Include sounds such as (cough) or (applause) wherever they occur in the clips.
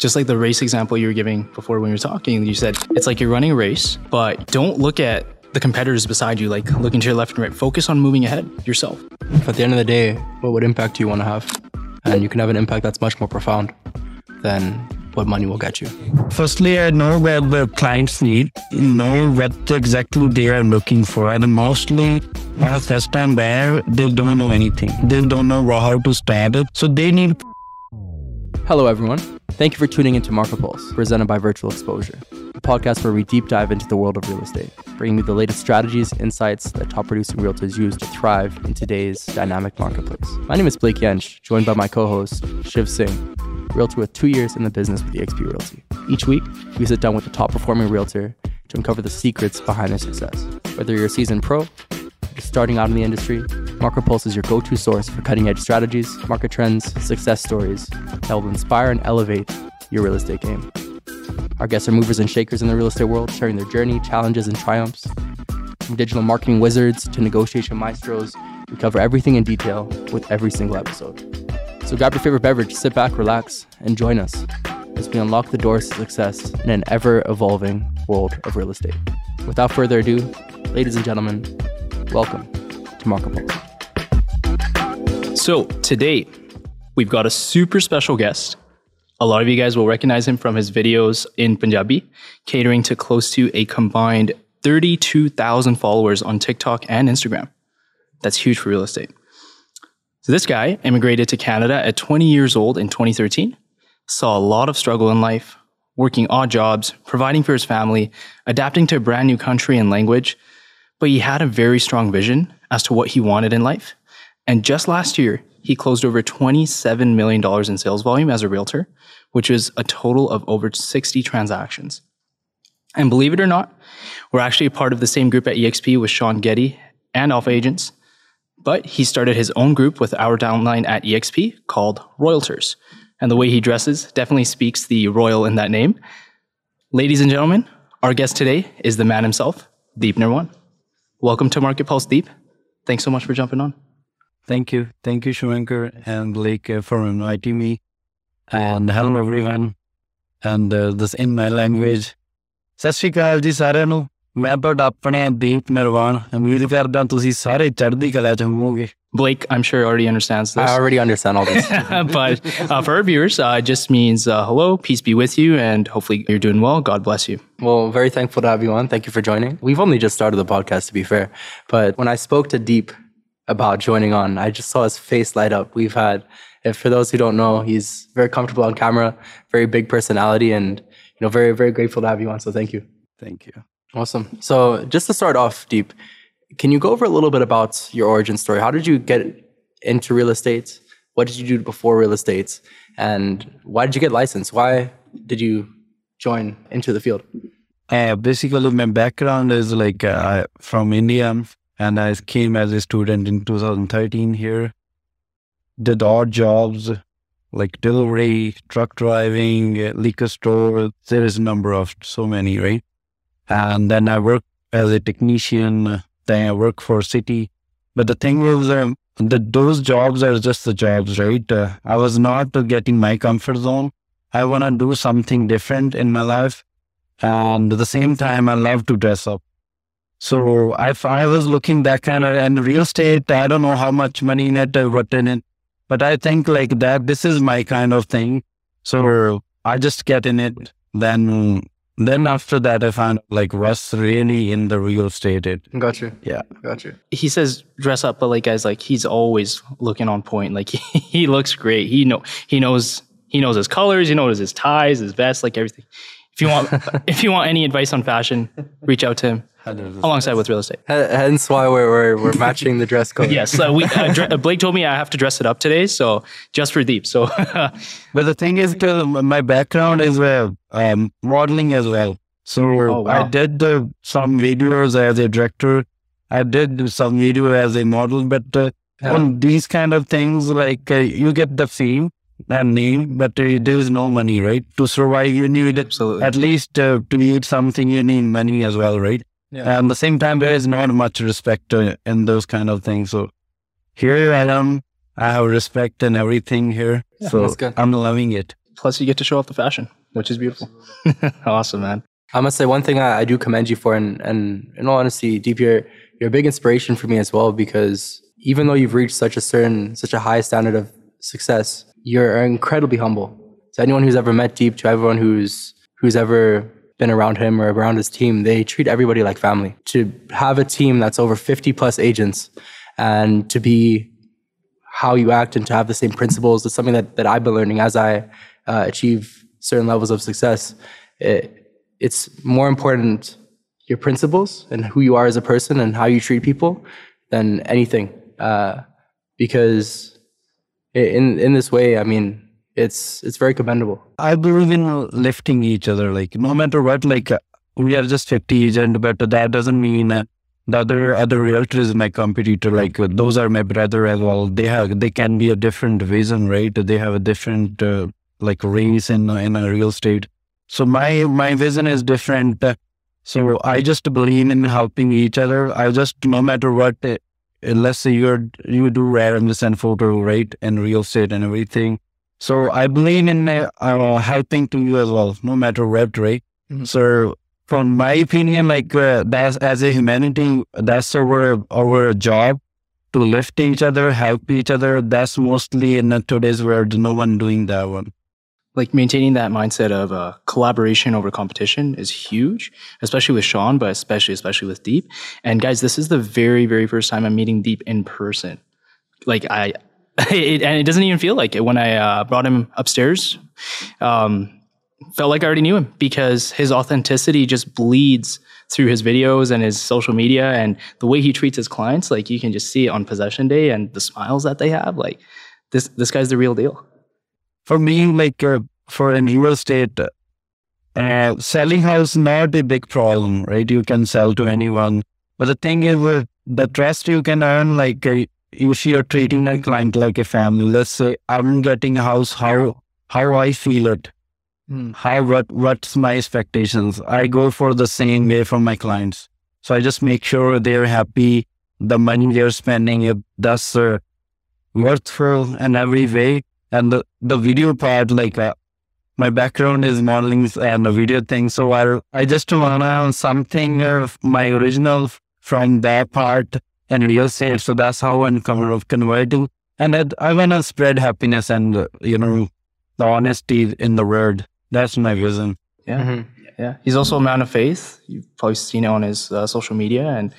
Just like the race example you were giving before when you were talking, you said it's like you're running a race, but don't look at the competitors beside you, like looking to your left and right. Focus on moving ahead yourself. At the end of the day, what would impact do you want to have? And you can have an impact that's much more profound than what money will get you. Firstly, I know where the clients need, know what exactly they are looking for. And mostly, as first time there, they don't know anything. They don't know how to start it. So they need Hello, everyone. Thank you for tuning into Market Pulse, presented by Virtual Exposure, a podcast where we deep dive into the world of real estate, bringing you the latest strategies, insights that top producing realtors use to thrive in today's dynamic marketplace. My name is Blake Yench, joined by my co-host Shiv Singh, realtor with two years in the business with eXp Realty. Each week, we sit down with a top performing realtor to uncover the secrets behind their success. Whether you're a seasoned pro, starting out in the industry, Market Pulse is your go to source for cutting edge strategies, market trends, success stories that will inspire and elevate your real estate game. Our guests are movers and shakers in the real estate world, sharing their journey, challenges, and triumphs. From digital marketing wizards to negotiation maestros, we cover everything in detail with every single episode. So grab your favorite beverage, sit back, relax, and join us as we unlock the doors to success in an ever evolving world of real estate. Without further ado, ladies and gentlemen, welcome to Market Pulse. So today, we've got a super special guest. A lot of you guys will recognize him from his videos in Punjabi, catering to close to a combined 32,000 followers on TikTok and Instagram. That's huge for real estate. So this guy immigrated to Canada at 20 years old in 2013, saw a lot of struggle in life, working odd jobs, providing for his family, adapting to a brand new country and language, but he had a very strong vision as to what he wanted in life. And just last year, he closed over $27 million in sales volume as a realtor, which is a total of over 60 transactions. And believe it or not, we're actually part of the same group at EXP with Sean Getty and Alpha Agents. But he started his own group with our downline at EXP called Royaltors. And the way he dresses definitely speaks the royal in that name. Ladies and gentlemen, our guest today is the man himself, Deep Nirwan welcome to Market Pulse Deep. Thanks so much for jumping on. Thank you. Thank you, Shumankar and Blake uh, for inviting me. And hello, everyone. And uh, this in my language. Sashrikal ji saranu. ਮੈਂ ਤੁਹਾਡਾ ਆਪਣੇ ਦੀਪ ਨਿਰਵਾਣ ਉਮੀਦ ਕਰਦਾ ਤੁਸੀਂ ਸਾਰੇ ਚੜ੍ਹਦੀ ਕਲਾ ਚ ਹੋਵੋਗੇ Blake, I'm sure, already understands I this. already understand all this. (laughs) but uh, for our viewers, uh, it just means uh, hello, peace be with you, and hopefully you're doing well. God bless you. Well, very thankful to have you on. Thank you for joining. We've only just started the podcast, to be fair. But when I spoke to Deep about joining on, I just saw his face light up. We've had, if for those who don't know, he's very comfortable on camera, very big personality, and you know, very, very grateful to have you on. So thank you. Thank you. Awesome. So just to start off, Deep, can you go over a little bit about your origin story? How did you get into real estate? What did you do before real estate? And why did you get licensed? Why did you join into the field? Uh, basically, my background is like uh, from India, and I came as a student in 2013 here. Did odd jobs like delivery, truck driving, uh, liquor store. There is a number of so many, right? And then I worked as a technician. Then I work for city. But the thing was, um, that those jobs are just the jobs, right? Uh, I was not getting my comfort zone. I want to do something different in my life. And at the same time, I love to dress up. So if I was looking that kind of, and real estate, I don't know how much money in it, what in it, but I think like that, this is my kind of thing. So I just get in it. Then, then after that, I found like was really in the real estate. It, Got you. yeah. Got you. He says dress up, but like guys, like he's always looking on point. Like (laughs) he looks great. He know he knows he knows his colors. He knows his ties, his vest, like everything. If you want if you want any advice on fashion, reach out to him (laughs) alongside with real estate. Hence why we're, we're, we're matching the dress code. Yes, uh, we, uh, dre- Blake told me I have to dress it up today, so just for Deep. So (laughs) But the thing is, my background is uh, um, modeling as well. So Oh, wow. I did uh, some videos as a director. I did some video as a model, but uh, Yeah. on these kind of things, like uh, you get the fame and name, but uh, there is no money, right? To survive, you need absolutely. at least uh, to eat something, you need money as well, right? Yeah. And at the same time, there is not much respect uh, in those kind of things. So here I am. I have respect and everything here. so. I'm loving it. plus you get to show off the fashion, which is beautiful. (laughs) awesome, man. I must say one thing I, I do commend you for, and, and in all honesty, Deep, you're you're a big inspiration for me as well because even though you've reached such a certain such a high standard of success, you're incredibly humble. To anyone who's ever met Deep, to everyone who's who's ever been around him or around his team, they treat everybody like family. To have a team that's over 50 plus agents and to be how you act and to have the same principles is something that, that I've been learning as I uh, achieve certain levels of success. It, it's more important your principles and who you are as a person and how you treat people than anything. Uh, because in in this way, I mean, it's it's very commendable. I believe in lifting each other. Like no matter what, like uh, we are just fifty agent, but that doesn't mean the other other realtor is my competitor. Like uh, those are my brother as well. They have they can be a different vision, right? They have a different uh, like race in in a real estate. So my my vision is different. So I just believe in helping each other. I just no matter what. Uh, let's say you're you do rare and photo right and real estate and everything so I believe in uh, helping to you as well, no matter what, right? Mm-hmm. So from my opinion, like uh, that's as a humanity, that's our our job to lift each other, help each other. That's mostly in today's world, no one doing that one. Like maintaining that mindset of uh, collaboration over competition is huge, especially with Sean, but especially especially with Deep. And guys, this is the very very first time I'm meeting Deep in person. Like I (laughs) it, and it doesn't even feel like it when I uh, brought him upstairs. Um, felt like I already knew him because his authenticity just bleeds through his videos and his social media and the way he treats his clients. Like you can just see it on possession day and the smiles that they have. Like this, this guy's the real deal. For me, like uh, for an real estate, uh, selling house not a big problem, right? You can sell to anyone. But the thing is, with the trust you can earn, like uh, if you're treating a client like a family, let's say I'm getting a house, how how I feel it, mm. how what what's my expectations. I go for the same way for my clients, so I just make sure they're happy. The money they're spending, that's uh, worthful in every way. And the the video part, like uh, my background is modeling and the video thing, so I I just wanna something of my original from that part and real estate. So that's how I'm kind of converting. And I, I want to spread happiness and, you know, the honesty in the world. That's my vision. Yeah. Mm-hmm. Yeah. He's also a man of faith. You've probably seen it on his uh, social media. And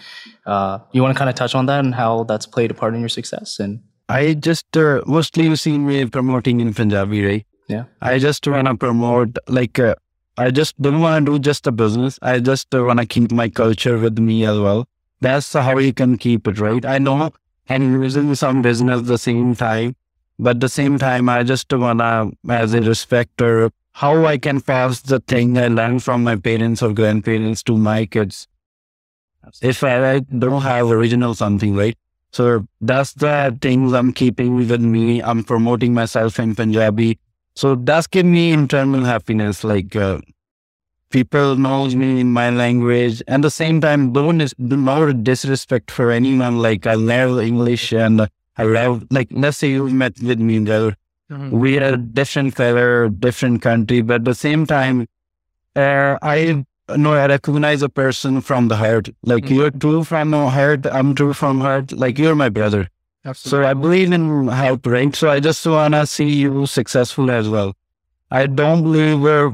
uh, you want to kind of touch on that and how that's played a part in your success. And I just, uh, mostly you seen me promoting in Punjabi, right? Yeah. I just want to promote, like, uh, I just don't want to do just a business. I just want to keep my culture with me as well. That's how you can keep it, right? I know I'm using some business at the same time, but at the same time, I just wanna, as a respecter, how I can pass the thing I learned from my parents or grandparents to my kids. If I, I don't have original something, right? So that's the things I'm keeping with me. I'm promoting myself in Punjabi. So that's give me internal happiness. Like, uh, people knows me in my language and the same time don't do not disrespect for anyone like i love english and i love like let's say you met with me there mm-hmm. we are different color different country but at the same time uh, i know i recognize a person from the heart like mm-hmm. you're true from the heart i'm true from heart like you're my brother Absolutely. so i believe in help right so i just want to see you successful as well i don't believe we're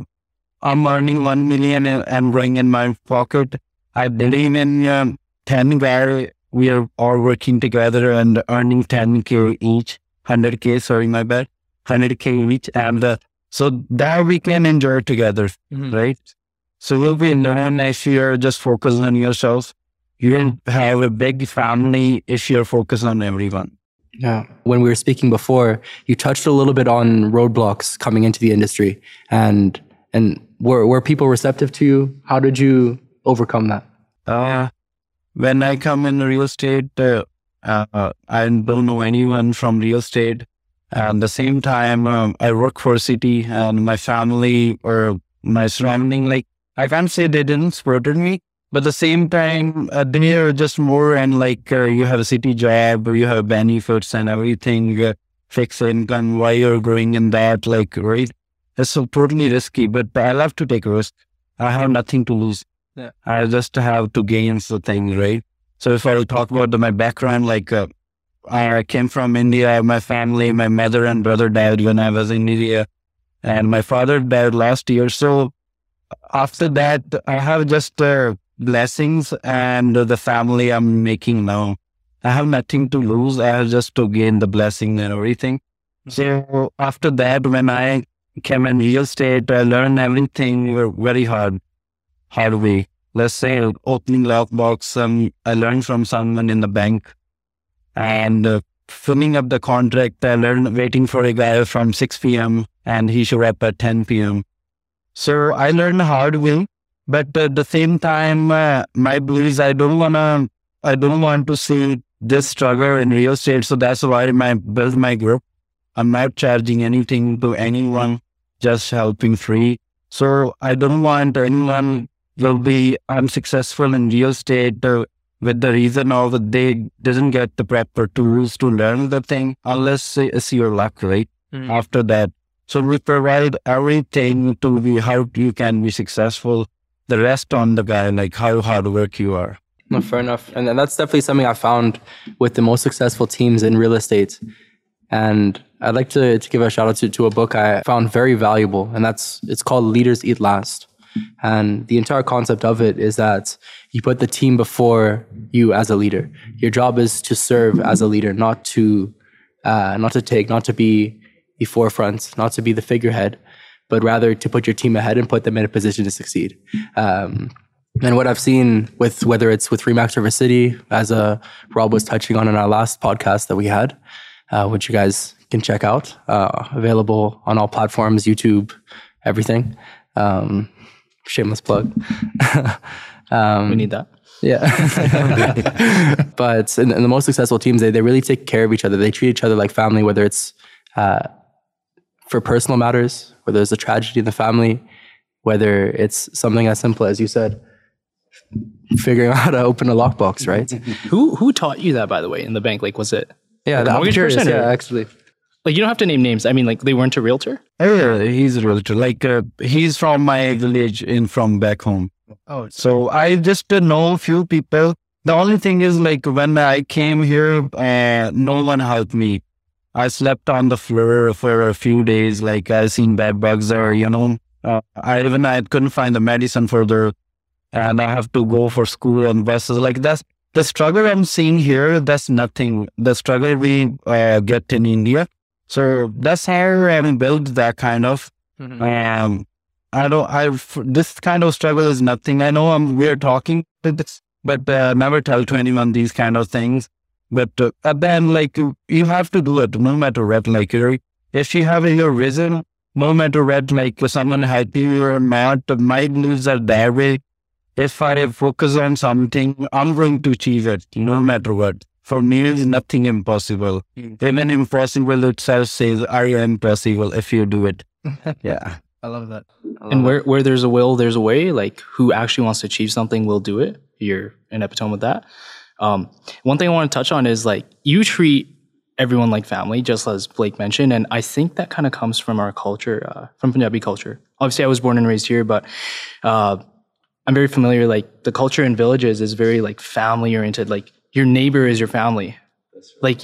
I'm earning 1 million and bring in my pocket. I believe in um, 10 where we are all working together and earning 10K each, 100K, sorry, my bad, 100K each. And uh, so that we can enjoy together, mm-hmm. right? So we'll be known if you're just focused on yourself. You can have a big family if you're focused on everyone. Yeah. When we were speaking before, you touched a little bit on roadblocks coming into the industry and and were were people receptive to you? How did you overcome that? Uh, when I come in real estate, uh, uh, I don't know anyone from real estate. At the same time, um, I work for a city, and my family or my surrounding, like I can't say they didn't support me, but the same time, uh, they are just more and like uh, you have a city job, you have benefits and everything, uh, fixed income, why you're growing in that, like right It's so totally risky, but I love to take risk. I have nothing to lose. Yeah. I just have to gain the thing, right? So if I talk about the, my background, like uh, I came from India, my family, my mother and brother died when I was in India, and my father died last year. So after that, I have just uh, blessings and the family I'm making now. I have nothing to lose. I have just to gain the blessing and everything. So after that, when I came in real estate, I learned everything very hard, hard way. Let's say opening lockbox. Um, I learned from someone in the bank, and uh, filling up the contract. I learned waiting for a guy from 6 p.m. and he should up at 10 p.m. So I learned hard way, but at the same time, uh, my beliefs. I don't wanna. I don't want to see this struggle in real estate. So that's why I built my group. I'm not charging anything to anyone, just helping free. So I don't want anyone will be unsuccessful in real estate uh, with the reason of they doesn't get the proper tools to learn the thing unless it's your luck, right? Mm. After that. So we provide everything to be how you can be successful. The rest on the guy, like how hard work you are. No, fair enough. And, that's definitely something I found with the most successful teams in real estate. And I'd like to, to give a shout out to, to a book I found very valuable, and that's it's called Leaders Eat Last. And the entire concept of it is that you put the team before you as a leader. Your job is to serve as a leader, not to uh, not to take, not to be the forefront, not to be the figurehead, but rather to put your team ahead and put them in a position to succeed. Um, and what I've seen with whether it's with Remax River City, as uh, Rob was touching on in our last podcast that we had, uh, which you guys can check out, uh, available on all platforms, YouTube, everything. Um, shameless plug. (laughs) um, We need that. yeah. (laughs) but in, in the most successful teams, they, they really take care of each other. They treat each other like family, whether it's uh, for personal matters, whether there's a tragedy in the family, whether it's something as simple as you said, figuring (laughs) out how to open a lockbox, right? (laughs) Who who taught you that, by the way, in the bank? Like, was it yeah, Like the mortgage curious, person or- yeah, actually. like you don't have to name names? I mean, like they weren't a realtor. Yeah, he's a realtor. Like uh, he's from my village in from back home. Oh, So I just uh, know a few people. The only thing is like when I came here, uh, no one helped me. I slept on the floor for a few days. Like I seen bed bugs or you know, uh, I even I couldn't find the medicine for the, and I have to go for school and buses. Like that's the struggle I'm seeing here. That's nothing. The struggle we uh, get in India. So that's how I built that kind of. Mm-hmm. Um, I don't. I this kind of struggle is nothing. I know I'm we're talking this, but uh, never tell to anyone these kind of things. But uh, and then, like you you have to do it no matter what. Like you're- if you have your vision, no matter what, like uh, someone help you or not, my beliefs are that way. If I focus on something, I'm going to achieve it no matter what. For me, it's nothing impossible. Mm-hmm. Even impossible will itself says, "Are you impossible if you do it?" (laughs) yeah. I love that. and where where there's a will, there's a way. Like who actually wants to achieve something will do it. You're an epitome of that. Um, one thing I want to touch on is like you treat everyone like family, just as Blake mentioned, and I think that kind of comes from our culture, uh, from Punjabi culture. Obviously, I was born and raised here, but uh, I'm very familiar. Like the culture in villages is very like family oriented. Like your neighbor is your family. Like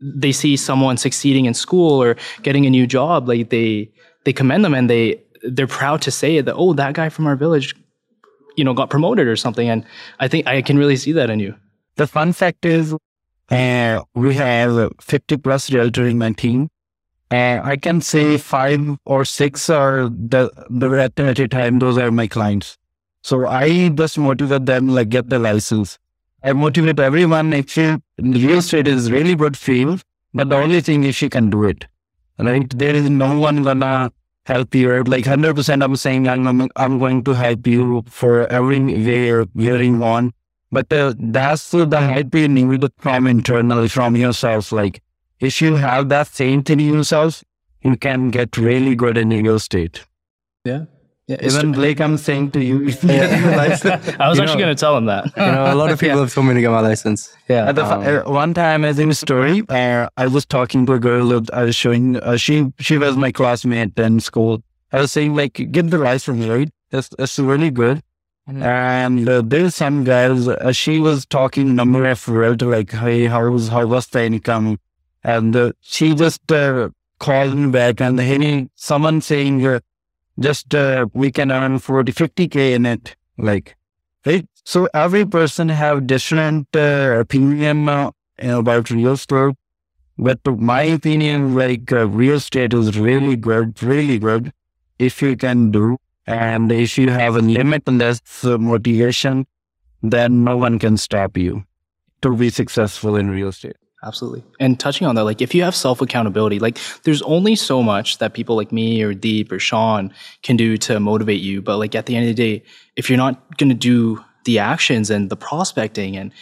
they see someone succeeding in school or getting a new job, like they they commend them and they they're proud to say that oh that guy from our village, you know, got promoted or something. And I think I can really see that in you. The fun fact is, uh, we have 50 plus realtor in my team. Uh, I can say five or six are the, the at, at a time, those are my clients. So I just motivate them, like get the license. I motivate everyone. If you, real estate is really good field, but the only thing is you can do it. Right? There is no one gonna help you. Like 100% I'm saying I'm, I'm going to help you for every way where you want. But uh, that's the help you need from internally, from yourself. Like, if you have that same thing in yourself, you can get really good in your state. Yeah. Yeah, Even Blake, I'm saying to you, if you (laughs) license, I was you actually know, going to tell him that. You know, a lot of people (laughs) have told me to get my license. Yeah. At the, fi- uh, one time, as in a story, uh, I was talking to a girl. That I was showing. Uh, she she was my classmate in school, I was saying like get the license, right? It's, it's really good. And uh, there's some guys, uh, she was talking number of realtor, like, hey, how was, how was the income? And uh, she just uh, called me back and hey, someone saying, uh, just uh, we can earn 40, 50K in it. Like, right? So every person have different opinion about real estate. But my opinion, like real estate is really good, really good if you can do. And if you have a limitless motivation, then no one can stop you to be successful in real estate. Absolutely. And touching on that, like if you have self accountability, like there's only so much that people like me or Deep or Sean can do to motivate you. But like at the end of the day, if you're not going to do the actions and the prospecting and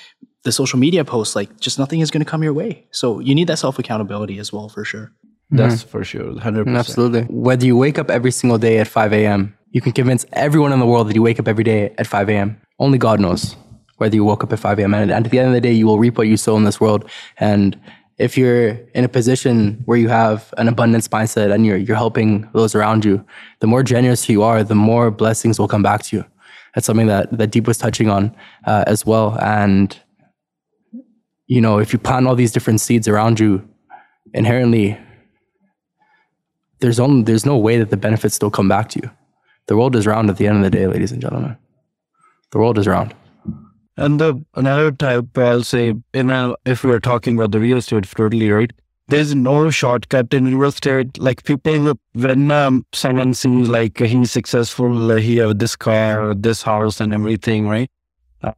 the social media posts, like just nothing is going to come your way. So you need that self accountability as well, for sure. Mm-hmm. That's for sure, 100%. Absolutely. Whether you wake up every single day at 5 a.m., you can convince everyone in the world that you wake up every day at 5 a.m. Only God knows whether you woke up at 5 a.m. And, at the end of the day, you will reap what you sow in this world. And if you're in a position where you have an abundance mindset and you're, you're helping those around you, the more generous you are, the more blessings will come back to you. That's something that, that Deep was touching on uh, as well. And, you know, if you plant all these different seeds around you, inherently, there's only, there's no way that the benefits still come back to you. The world is round at the end of the day, ladies and gentlemen. The world is round. And the another type, I'll say, in a, if we're talking about the real estate, totally right. There's no shortcut in real estate. Like people, when um, someone sees like he's successful, he have this car, this house, and everything, right?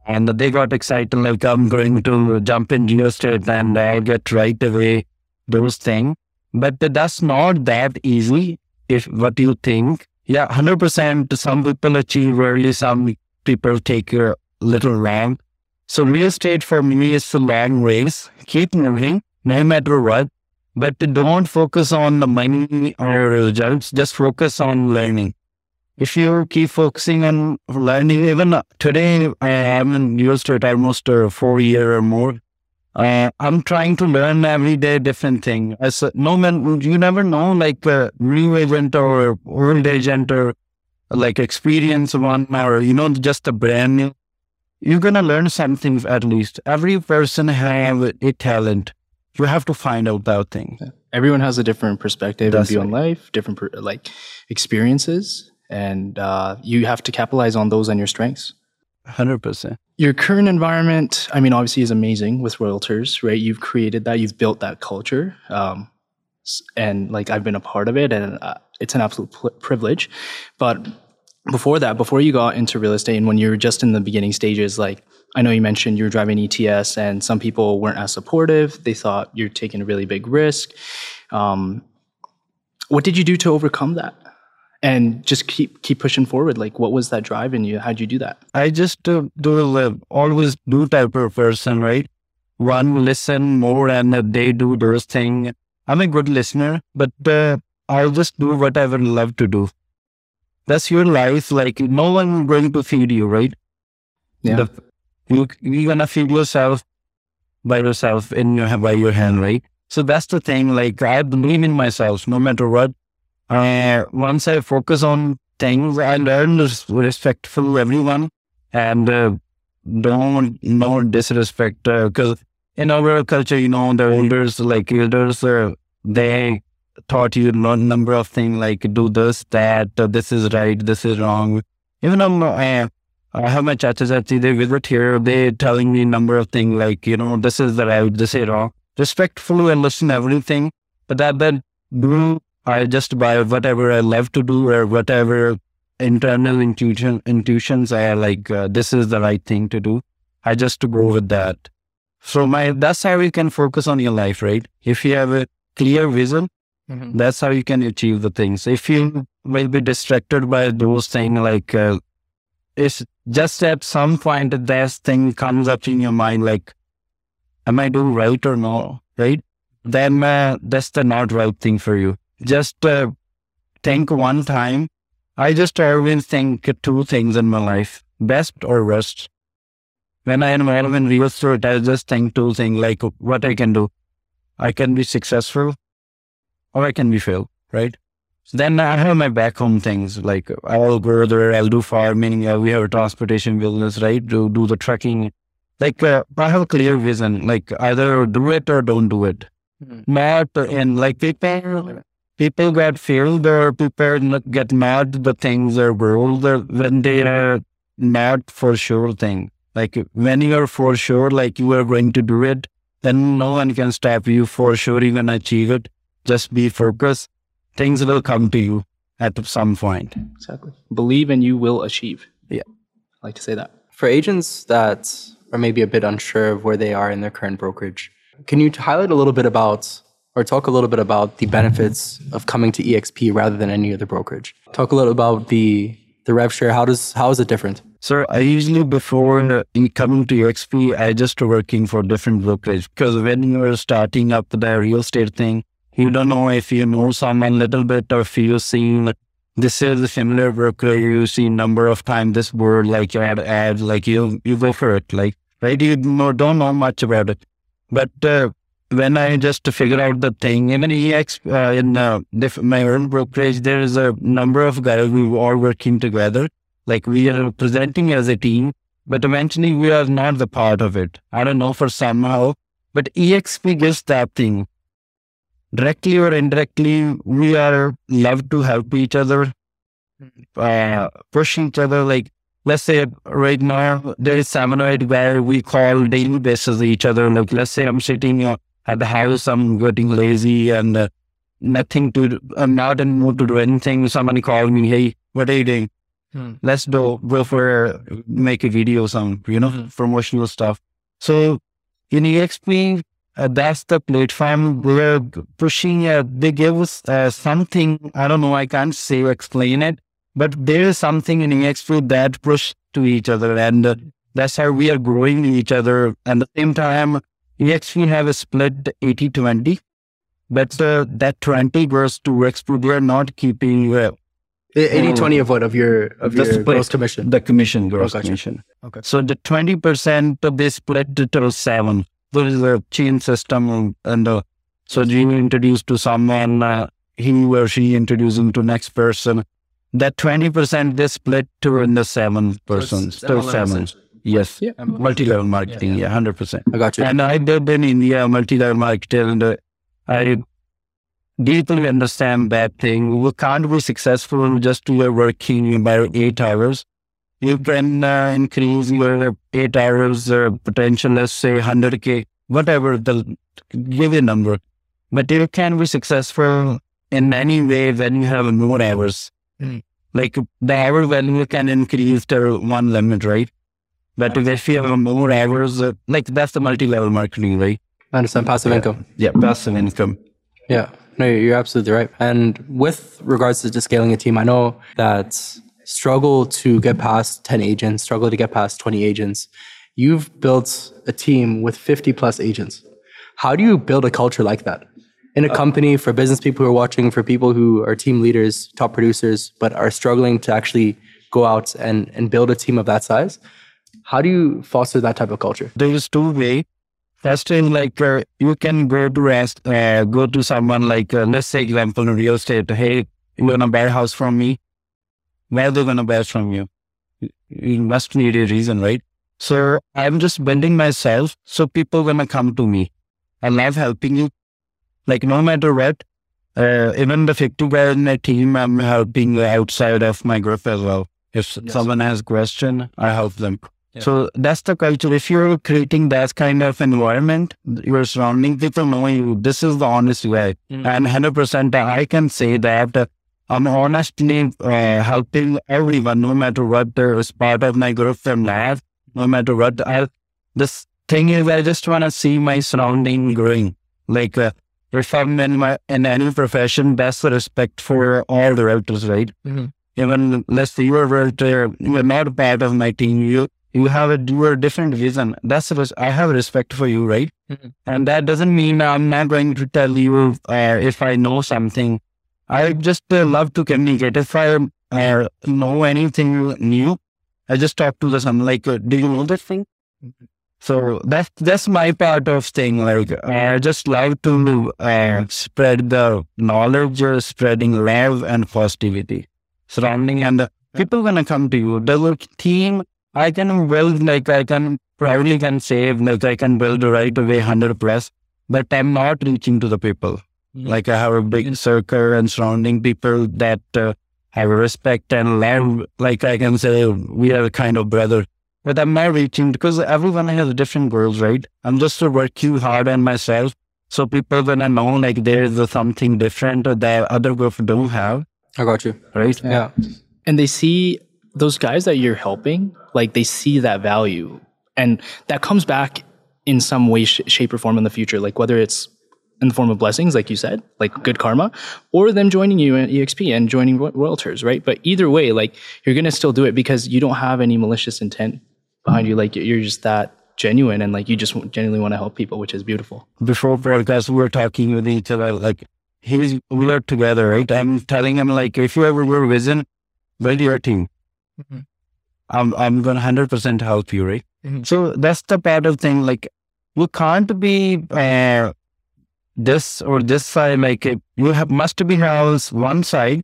And they got excited, like I'm going to jump in real estate and I'll get right away those things. But that's not that easy. If what you think, yeah, hundred percent. Some people achieve early, some people take a little long. So real estate for me is a long race. Keep moving, no matter what. But don't focus on the money or results. Just focus on learning. If you keep focusing on learning, even today I in real estate almost uh, four year or more. Uh, I'm trying to learn every day different thing. As a, no man, you never know, like a new agent or old agent or like experience one or you know just a brand new. You're gonna learn something at least. Every person have a talent. You have to find out that thing. Everyone has a different perspective That's and view on life, different per- like experiences, and uh, you have to capitalize on those and your strengths. Hundred percent. Your current environment, I mean, obviously is amazing with realtors, right? You've created that, you've built that culture, um, and like I've been a part of it, and uh, it's an absolute pl- privilege. But before that, before you got into real estate, and when you were just in the beginning stages, like I know you mentioned you were driving ETS, and some people weren't as supportive. They thought you're taking a really big risk. Um, what did you do to overcome that? And just keep keep pushing forward. Like, what was that drive in you? How'd you do that? I just uh, do uh, always do type of person, right? run listen more and uh, they do those thing. I'm a good listener, but uh, I'll just do what I would love to do. That's your life. Like no one going to feed you, right? Yeah. The, you you gonna feed yourself by yourself in your by your hand, right? So that's the thing. Like I believe in myself, no matter what. Uh, once I focus on things, I learn respectful everyone and uh, don't no disrespect because in our culture, you know, the elders like elders, uh, they taught you no number of things like do this, that, uh, this is right, this is wrong. Even um, uh, I have my chacha chachi, they visit here, they telling me number of things like, you know, this is the right, this is wrong. Respectful and listen everything, but that then do I just buy whatever I love to do or whatever internal intuition intuitions I like uh, this is the right thing to do. I just to go with that. So my that's how you can focus on your life, right? If you have a clear vision, that's how you can achieve the things. If you will be distracted by those things, like uh, it's just at some point that thing comes up in your mind, like, am I doing right or no? Right? Then uh, that's the not right thing for you. Just uh, think one time. I just always think two things in my life: best or worst. When I am in real estate, I just think two things like what I can do. I can be successful or I can be failed, right? Then I have my back home things like I'll go there, I'll do farming. Uh, we have a transportation business, right? Do do the trucking. Like uh, I have a clear vision. Like either do it or don't do it. Mhm. Not and like people, people get filled or people not get mad. The things are world uh, when they are mad for sure thing. Like when you are for sure, like you are going to do it, then no one can stop you for sure. You're gonna achieve it. Just be focused. Things will come to you at some point. Exactly. Believe and you will achieve. Yeah. I like to say that. For agents that are maybe a bit unsure of where they are in their current brokerage, can you highlight a little bit about or talk a little bit about the benefits of coming to EXP rather than any other brokerage? Talk a little about the the rev share. How does how is it different? So I usually before in coming to EXP, I just working for different brokerage because when you're starting up the real estate thing, you don't know if you know someone little bit or if you seen this is a familiar broker. You see number of times this word like you had ad like you you go for it like right. You don't know much about it, but uh, when I just figure out the thing, even EX uh, in uh, my own brokerage, there is a number of guys who are working together like we are presenting as a team, but eventually we are not the part of it. I don't know for somehow, but EXP gives that thing. Directly or indirectly, we are love to help each other, uh, push each other. Like, let's say right now, there is eight where we call daily basis each other. Like, let's say I'm sitting uh, at the house, I'm getting lazy and uh, nothing to, I'm not in mood to do anything. Somebody called me, hey, what are you doing? let's do go for make a video some you know Mhm. promotional stuff so in exp uh, that's the platform we're pushing uh, they give us uh, something i don't know i can't say explain it but there is something in exp that push to each other and uh, that's how we are growing each other and at the same time exp have a split 80-20 but uh, that 20 goes to exp we're not keeping uh, 80 20 of what? Of your of The your split. gross commission. the commission gross gotcha. commission. Okay. So the twenty percent they split it to seven. There is a chain system, and uh, so you introduce to someone, uh, he or she introducing to next person. That twenty percent they split to in the seven persons, still seven. Yes, Yeah. multi-level marketing. Yeah, hundred percent. I got you. And I did in India multi-level marketing, and uh, I deeply understand that thing. We can't be successful just to uh, working about eight hours. You can uh, increase your eight hours uh, potential, let's say 100K, whatever the give a number. But you can be successful in any way when you have more hours. Mm. Like the hour value can increase to one limit, right? But if you have more hours, uh, like that's the multi-level marketing, right? I understand passive income. Yeah, passive income. Yeah, no, you're you're absolutely right. And with regards to just scaling a team, I know that struggle to get past 10 agents, struggle to get past 20 agents. You've built a team with 50 plus agents. How do you build a culture like that? In a company for business people who are watching, for people who are team leaders, top producers, but are struggling to actually go out and, and build a team of that size. How do you foster that type of culture? There is two way. First is like where you can go to rest, uh, go to someone like, uh, let's say example in real estate. Hey, you want to buy a house from me? Where are they going to buy from you? You- must need a reason, right? So I'm just building myself. So people to come to me. I love helping you. Like no matter what, uh, even the 50 guy in my team, I'm helping outside of my group as well. If Yes. someone has question, I help them. Yeah. So that's the culture. If you're creating that kind of environment, your surrounding people know you. This is the honest way. Mm. And 100% I can say that uh, I'm honestly uh, helping everyone, no matter what is part of my group and not, no matter what. I, this thing is, I just want to see my surrounding growing. Like, uh, if I'm in, my, in any profession, best respect for all the realtors, right? Mhm. Even let's say you're a realtor, you're not part of my team, you you have a you are a different vision. That's res- I have respect for you, right? Mhm. And that doesn't mean I'm not going to tell you uh, if I know something. I just uh, love to communicate. If I uh, know anything new, I just talk to the someone like, uh, do you know this thing? So that's that's my part of thing. Like I just love to uh, spread the knowledge, spreading love and positivity surrounding, and the people gonna come to you. The team I can build like I can probably can save like I can build right away hundred plus, but I'm not reaching to the people. Mhm. Like I have a big circle and surrounding people that uh, have respect and love. Like I can say we are a kind of brother. But I'm not reaching because everyone has different goals, right? I'm just working hard on myself. So people gonna know like there is something different that other groups don't have, I got you. right? Yeah. and they see those guys that you're helping like they see that value and that comes back in some way sh- shape or form in the future like whether it's in the form of blessings like you said like good karma or them joining you in exp and joining royaltors right but either way like you're gonna still do it because you don't have any malicious intent behind you like you're just that genuine and like you just genuinely want to help people which is beautiful before podcast, we were talking with each other, like, he's, we are together, right? I'm telling him, like, if you ever were vision, build your team. Mhm. I'm, I'm going to 100% help you, right? Mhm. So that's the part of thing, like, we can't be, uh, this or this side, like, uh, you have, must be house one side.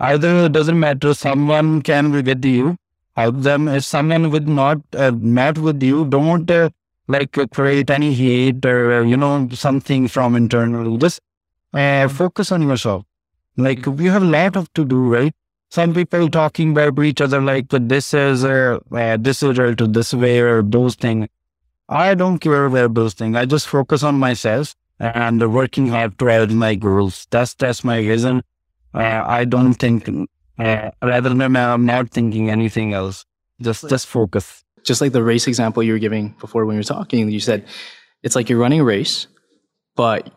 Either it doesn't matter, someone can be with you, help them. If someone would not uh, met with you, don't, uh, like uh, create any hate or uh, you know something from internal just uh, focus on yourself like you have a lot of to do right some people talking about each other like but this is uh, uh, this is to this way or those things i don't care about those things i just focus on myself and working hard to add my goals. That's that's my reason. Uh, i don't think uh, rather than i'm not thinking anything else. Just just focus. just like the race example you were giving before when you were talking, you said it's like you're running a race, but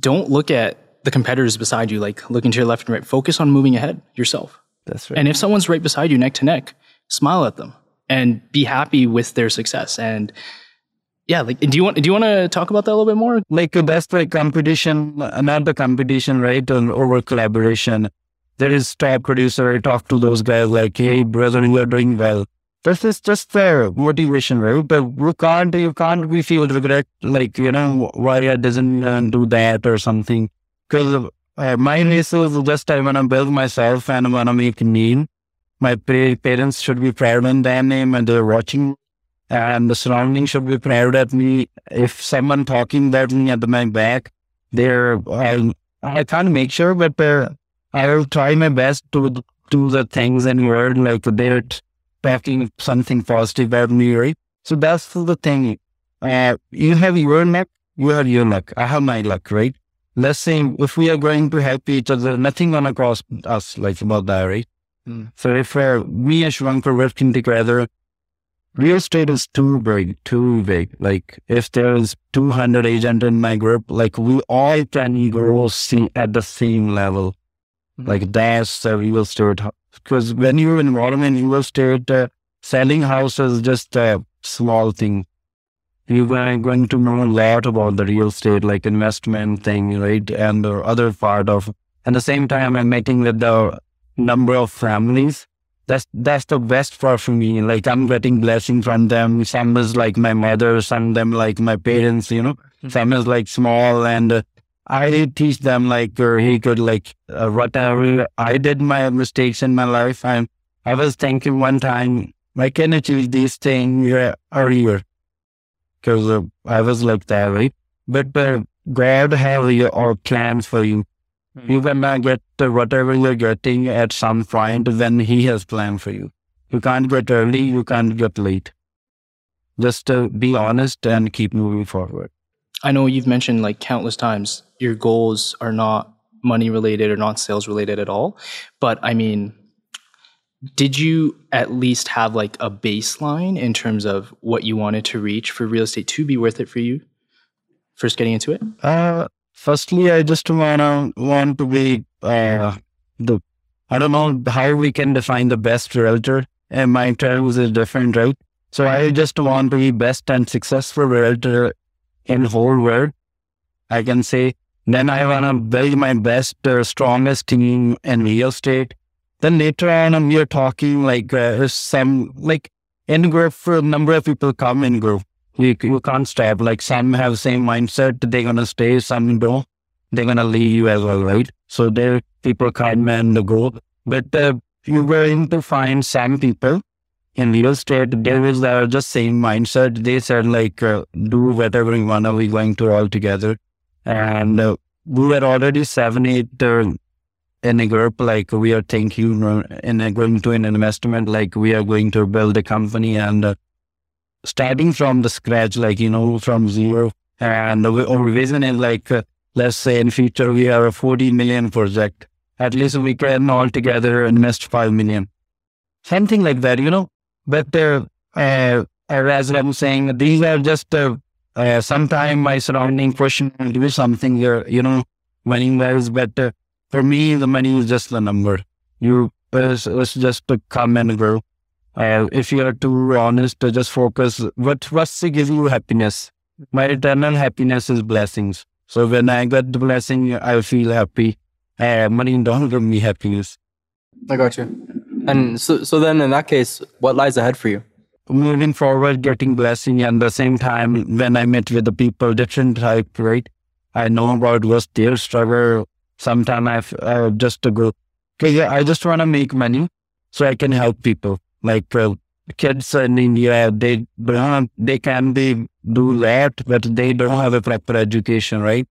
don't look at the competitors beside you, like looking to your left and right. Focus on moving ahead yourself. That's right And if someone's right beside you, neck to neck, smile at them and be happy with their success. And yeah, like, do you want do you want to talk about that a little bit more? like that's like competition, not the competition, right? Or over collaboration. There is top producer. I talk to those guys like, hey, brother, you are doing well. This is just fair motivation, right? But you can't, you can't be feel regret, like, you know, why I doesn't uh, do that or something. Because uh, my race is just I want to build myself and I want to make a name. My pa- parents should be proud on their name and they're watching and the surrounding should be proud at me. If someone talking about me at my back, they're I, I can't make sure, but uh, I will try my best to do the things in word like they're talking something positive about me, right? So that's the thing. Uh, you have your luck, you have your luck. I have my luck, right? Let's say if we are going to help each other, nothing gonna cost us like about that, right? Mm. So if uh, me and Shwank are working together, real estate is too big, too big. Like if there's 200 agent in my group, like we all can grow see at the same level. Mhm. Like that's the real estate. Because when you're involved in real estate, uh, selling houses is just a small thing. You're going going to know a lot about the real estate, like investment thing, right? And the other part of, at the same time, I'm meeting with the number of families that's that's the best part for me. Like I'm getting blessings from them. Some is like my mother, some them like my parents. You know, some is like small, and uh, I teach them like or he could like uh, whatever I did my mistakes in my life. I I was thinking one time I can achieve these things uh, earlier because uh, I was like that, right? But uh, God have your or plans for you. You cannot get whatever you're getting at some point, when He has planned for you. You can't get early, you can't get late. Just uh, be honest and keep moving forward. I know you've mentioned like countless times your goals are not money related or not sales related at all. But I mean, did you at least have like a baseline in terms of what you wanted to reach for real estate to be worth it for you? First getting into it? Uh, firstly, I just wanna want to be uh, the. I don't know how we can define the best realtor, and my terms is a different route. So I just want to be best and successful realtor in whole world. I can say. Then I wanna build my best, uh, strongest team in real estate. Then later on, we are talking like uh, some like in group. for A number of people come in group You, you can't stop. Like some have same mindset, they're gonna stay, some don't. They're gonna leave as well, right? So there people come and go. But uh, you were in to find some people in real estate, there was uh, just same mindset. They said like, uh, do whatever we want, we going to all together. And uh, we were already seven, eight uh, in a group, like we are thinking in a, going to an investment, like we are going to build a company and uh, starting from the scratch, like, you know, from zero. And our vision is like, uh, let's say in future, we are a 40 million project. At least we can all together invest 5 million. Something like that, you know. But uh, uh, as I'm saying, these are just uh, uh, sometimes my surrounding to do something here, you know, money is better. For me, the money is just the number. You, it's, it's just to come and go. Uh, if you are too honest, to just focus. What what's to give you happiness? My eternal happiness is blessings. So when I get the blessing, I feel happy. Uh, money don't give me happiness. I got you. And so, so then in that case, what lies ahead for you? moving forward, getting blessing, and the same time when I met with the people, different type, right? I know about was their struggle. Sometimes I've uh, just to go, okay, I just want to make money so I can help people. Like uh, kids in India, they don't, they can be do that, but they don't have a proper education, right?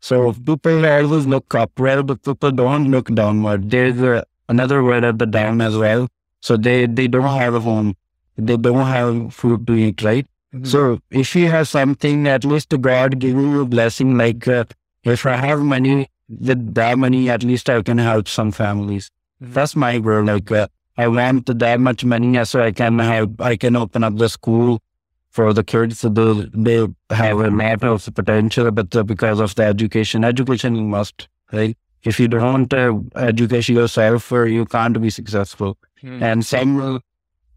So people always look up, well, but people don't look downward. There's uh, another word at the down as well. So they, they don't have a home they don't have food to eat, right? Mm-hmm. So if you have something, at least God give you a blessing. Like uh, if I have money, with that money, at least I can help some families. Mm-hmm. That's my goal. Like uh, I want that much money so I can have, I can open up the school for the kids. So they, they have a lot of potential, but uh, because of the education, education you must, right? If you don't uh, educate yourself, uh, you can't be successful. Mm-hmm. And some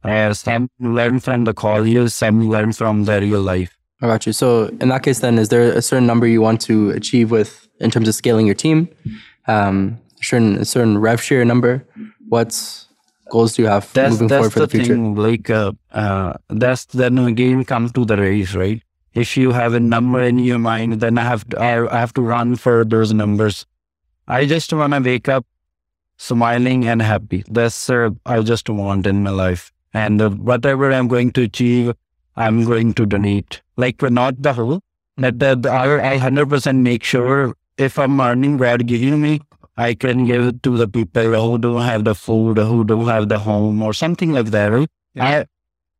uh, some learn from the colleges, some learn from the real life. I got you. So in that case, then, is there a certain number you want to achieve with in terms of scaling your team? Um, a certain a certain rev share number. What goals do you have that's, moving that's forward for the, the future? Thing, like uh, uh, that's then again come to the race, right? If you have a number in your mind, then I have to, I have to run for those numbers. I just want to wake up smiling and happy. That's uh, I just want in my life. And uh, whatever I'm going to achieve, I'm going to donate. Like not the whole, that, that I, 100% make sure if I'm earning what giving me, I can give it to the people who don't have the food, who don't have the home or something like that. Right? Yeah.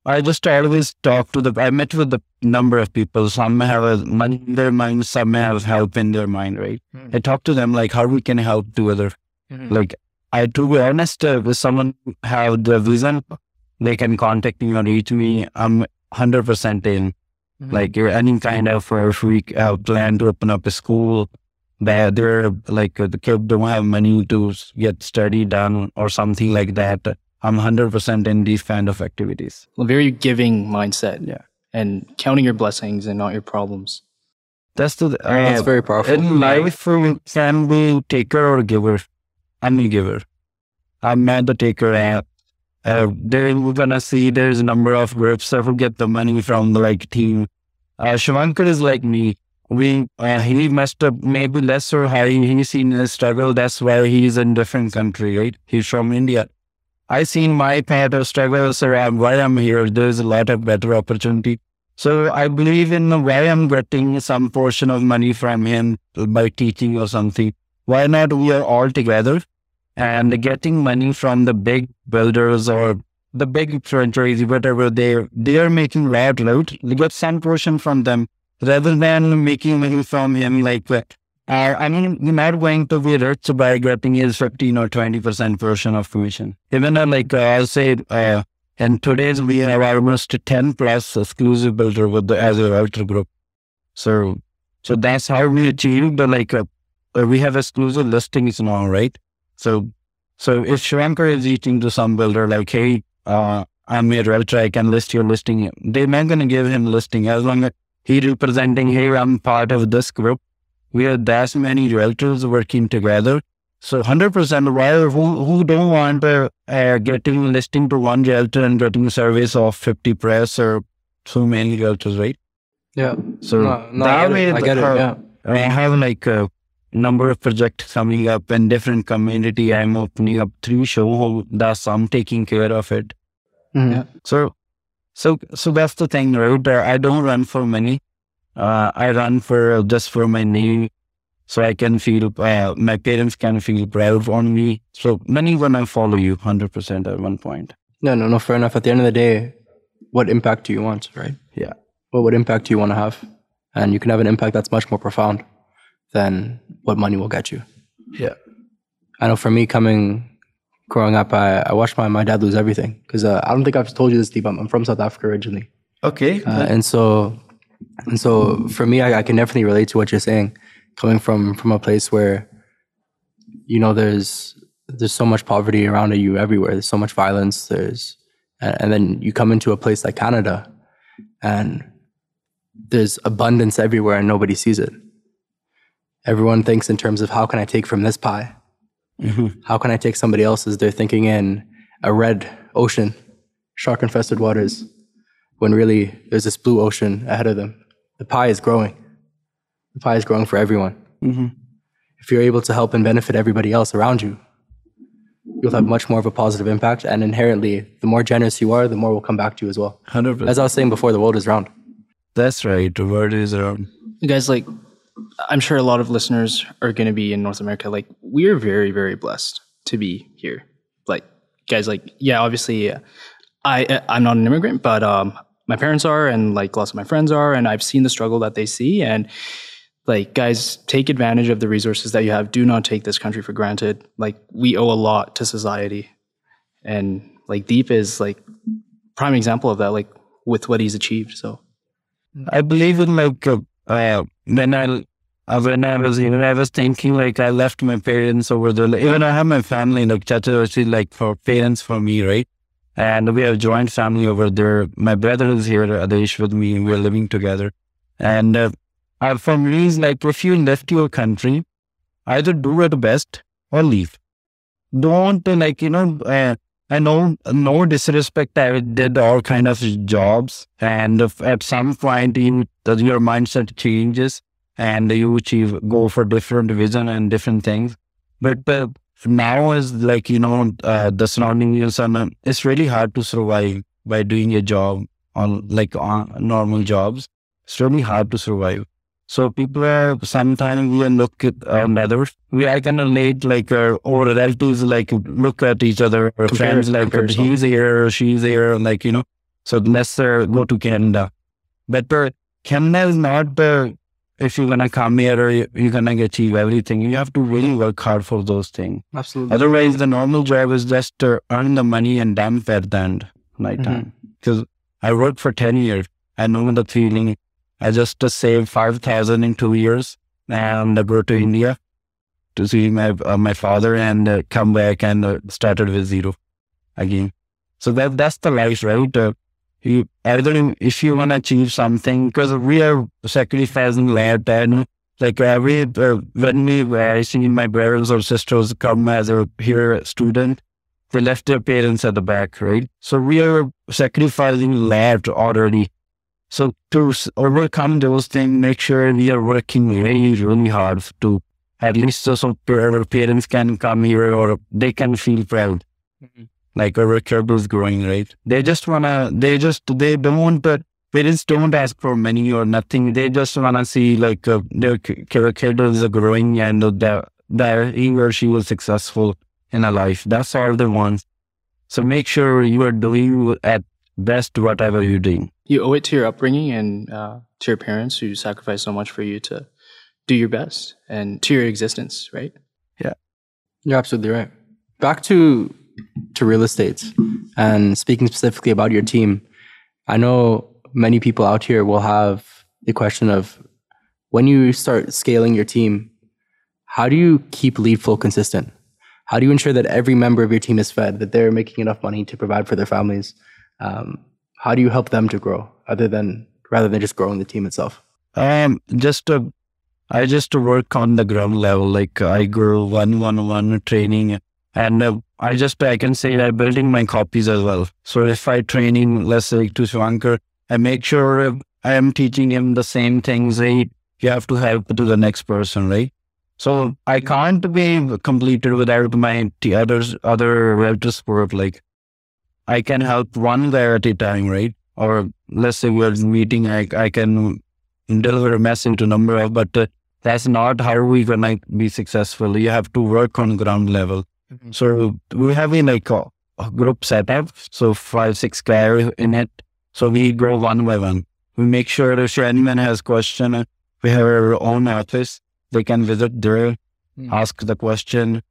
I, I just always talk to the, I met with the number of people. Some have money in their mind, some have help in their mind, right? Mm-hmm. I talk to them like how we can help together. Mm-hmm. Like I, to be honest, uh, with someone have the vision, they can contact me or reach me. I'm 100% in. Mm-hmm. Like any kind of uh, free uh, plan to open up a school that they're like uh, the kids don't have money to get study done or something like that. I'm 100% in these kind of activities. A very giving mindset. Yeah. And counting your blessings and not your problems. That's the, uh, That's very powerful. In life, we can be taker or giver. I'm a giver. I'm not the taker. And uh, then we're gonna see there's a number of groups that will get the money from the like team. Uh, Shivankar is like me. We uh, he messed up maybe less or high. He's seen a struggle. That's why he's in different country, right? He's from India. I seen my path of struggles around why I'm here. There's a lot of better opportunity. So I believe in way I'm getting some portion of money from him by teaching or something. Why not we are all together and getting money from the big builders or the big franchise, whatever they they are making right out, they get some portion from them rather than making money from him. Like, uh, I mean, you're not going to be rich by getting his 15 or 20% version of commission. Even uh, like uh, I'll say, uh, and today's we have almost 10 plus exclusive builder with the as a router group. So, so that's how we achieved the like, uh, we have exclusive listings now, right? So, so if Shivankar is reaching to some builder like, hey, uh, I'm a realtor, I can list your listing. They're not going to give him listing as long as he representing, hey, I'm part of this group. We are that many realtors working together. So 100% while who, who don't want uh, uh, getting listing to one realtor and getting service of 50 press or too many realtors, right? Yeah. So No, no, I that get way. I get it. Yeah. I have like a number of projects coming up in different community. I'm opening up three show that's I'm taking care of it. Mhm. Yeah. So, so, so that's the thing, right? Uh, I don't run for money. Uh, I run for just for my name, so I can feel uh, my parents can feel proud on me. So money when I follow you, hundred percent at one point. No, no, no. Fair enough. At the end of the day, what impact do you want, right? Yeah. Well, what impact do you want to have? And you can have an impact that's much more profound than what money will get you. Yeah. I know for me, coming, growing up, I, I watched my, my dad lose everything. Because uh, I don't think I've told you this, Deep. I'm, I'm from South Africa originally. Okay. Uh, and so, and so for me, I, I can definitely relate to what you're saying, coming from from a place where, you know, there's there's so much poverty around you everywhere. There's so much violence. There's, and, and then you come into a place like Canada, and there's abundance everywhere, and nobody sees it. Everyone thinks in terms of how can I take from this pie? Mhm. How can I take somebody else's? They're thinking in a red ocean, shark infested waters, when really there's this blue ocean ahead of them. The pie is growing. The pie is growing for everyone. Mhm. If you're able to help and benefit everybody else around you, you'll have much more of a positive impact. And inherently, the more generous you are, the more will come back to you as well. 100%. As. I was saying before, the world is round. That's right. The world is around. You guys, like, I'm sure a lot of listeners are going to be in North America. Like, we're very, very blessed to be here. Like, guys, like, yeah, obviously, uh, I I'm not an immigrant, but um, my parents are, and like lots of my friends are, and I've seen the struggle that they see, and like, guys, take advantage of the resources that you have. Do not take this country for granted. Like, we owe a lot to society, and like, Deep is like prime example of that. Like, with what he's achieved. So. I believe in like uh, uh, when I uh, when I was even I was thinking like I left my parents over there. Like, even I have my family in like Chaturvedi like for parents for me, right? And we have joint family over there. My brother is here, Adesh, with me. We're living together. And uh, uh, for me, it's like if you left your country, either do it best or leave. Don't like you know. Uh, I know no disrespect. I did all kind of jobs, and if at some point that your mindset changes and you achieve go for different vision and different things. But uh, now is like you know uh, the surrounding years and uh, it's really hard to survive by doing a job on like on normal jobs. It's really hard to survive. So people are sometimes we look at um, others. We are kind of late, like uh, or relatives, like look at each other, or friends, like he's here, or she's here, like you know. So let's uh, go to Canada. But uh, Canada is not uh, if you're gonna come here, you- you're gonna achieve everything. You have to really work hard for those things. Absolutely. Otherwise, the normal job is just to earn the money and dump at the end night time. Because I worked for 10 years. I know the feeling. I just uh, saved 5,000 in two years and I go to India to see my uh, my father and uh, come back and uh, started with zero again. So that that's the life, right? You either if you want to achieve something, because we are sacrificing land and like every uh, when we I see my brothers or sisters come as a here student, they left their parents at the back, right? So we are sacrificing land already. So to overcome those things, make sure we are working really, really hard to at least so so parents can come here or they can feel proud. Mhm. Like our curb is growing, right? They just wanna, they just, they don't, uh, parents don't ask for money or nothing. They just wanna see like uh, their k- k- kid is growing and that, that he or she was successful in a life. That's all they want. So make sure you are doing at best whatever you're doing. you owe it to your upbringing and uh, to your parents who sacrificed so much for you to do your best and to your existence, right? Yeah. You're absolutely right. Back to to real estate and speaking specifically about your team, I know many people out here will have the question of when you start scaling your team, how do you keep lead flow consistent? How do you ensure that every member of your team is fed, that they're making enough money to provide for their families? Um, how do you help them to grow, other than rather than just growing the team itself? Um, just uh, I just work on the ground level. Like I go one one one training, and uh, I just I can say I'm building my copies as well. So if I training, let's say to Swankar, I make sure I am teaching him the same things. Right? You have to help to the next person, right? So I can't be completed without my t- others, other relative support. Like I can help one guy at a time, right? Or let's say we're meeting, I, I can deliver a message to number of, but uh, that's not how we gonna be successful. You have to work on ground level. Mhm. So we have a like a, a group setup. So five, six guys in it. So we go one by one. We make sure if anyone has question, we have our own office. They can visit there, Mm. ask the question.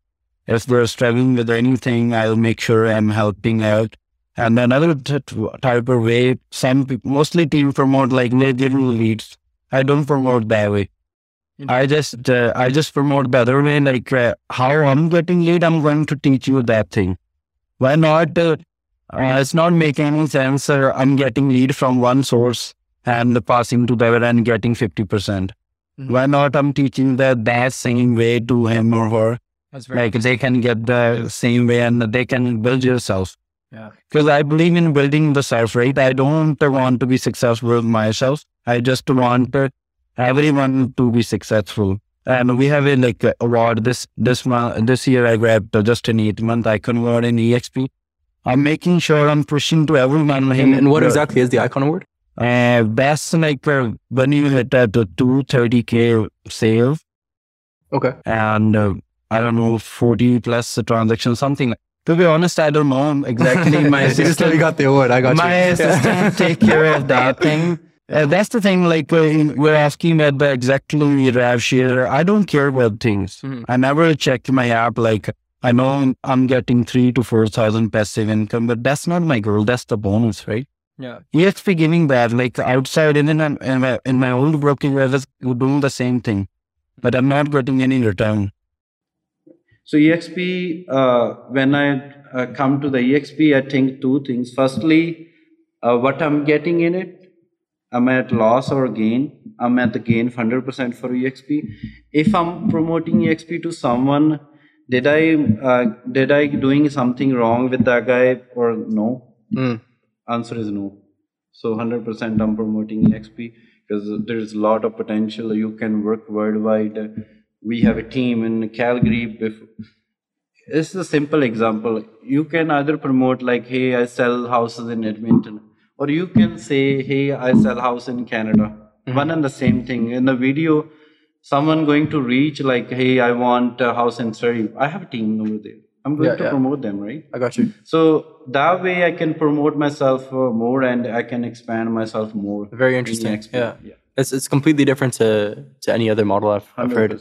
If they're struggling with anything, I'll make sure I'm helping out. And another t- type of way, some people, mostly team promote like they leads. I don't promote that way. I just uh, I just promote the other way, like uh, how I'm getting lead. I'm going to teach you that thing. Why not? Uh, uh, it's not making any sense. Uh, I'm getting lead from one source and passing to the other and getting fifty percent. Mhm. Why not? I'm teaching that that same way to him or her. Like they can get the same way and they can build yourself. Yeah. Because I believe in building the self, right? I don't want to be successful myself. I just want uh, everyone to be successful. And we have a like award this this month this year I grabbed uh, just in eight month icon award in EXP. I'm making sure I'm pushing to everyone. And, and what exactly is the icon award? uh, best like when you hit at the 230k sale Okay. and uh, I don't know 40 plus a transaction something. To be honest, I don't know (laughs) exactly. My assistant, got the award. I got my assistant (laughs) take care of that thing. Uh, that's the thing. Like we're, we're asking at the exactly rev share. I don't care about things. Mhm. I never check my app. Like I know I'm getting three to four thousand passive income, but that's not my goal. That's the bonus, right? Yeah. EXP giving that, like outside in, in, in, my, in my old broking, I was doing the same thing, but I'm not getting any return. So EXP, uh, when I uh, come to the EXP, I think two things. Firstly, uh, what I'm getting in it, am I at loss or gain? I'm at the gain 100% for EXP. If I'm promoting EXP to someone, did I uh, did I doing something wrong with that guy or no? Mm. Answer is no. So 100% I'm promoting EXP because there's a lot of potential. You can work worldwide. We have a team in Calgary. This is a simple example. You can either promote like, hey, I sell houses in Edmonton, or you can say, hey, I sell house in Canada. One and the same thing. In the video, someone going to reach like, hey, I want a house in Surrey. I have a team over there. I'm going Yeah, to yeah. promote them, right? I got you. So that way I can promote myself uh, more and I can expand myself more. Very interesting. Yeah. yeah. It's it's completely different to to any other model I've, I've heard.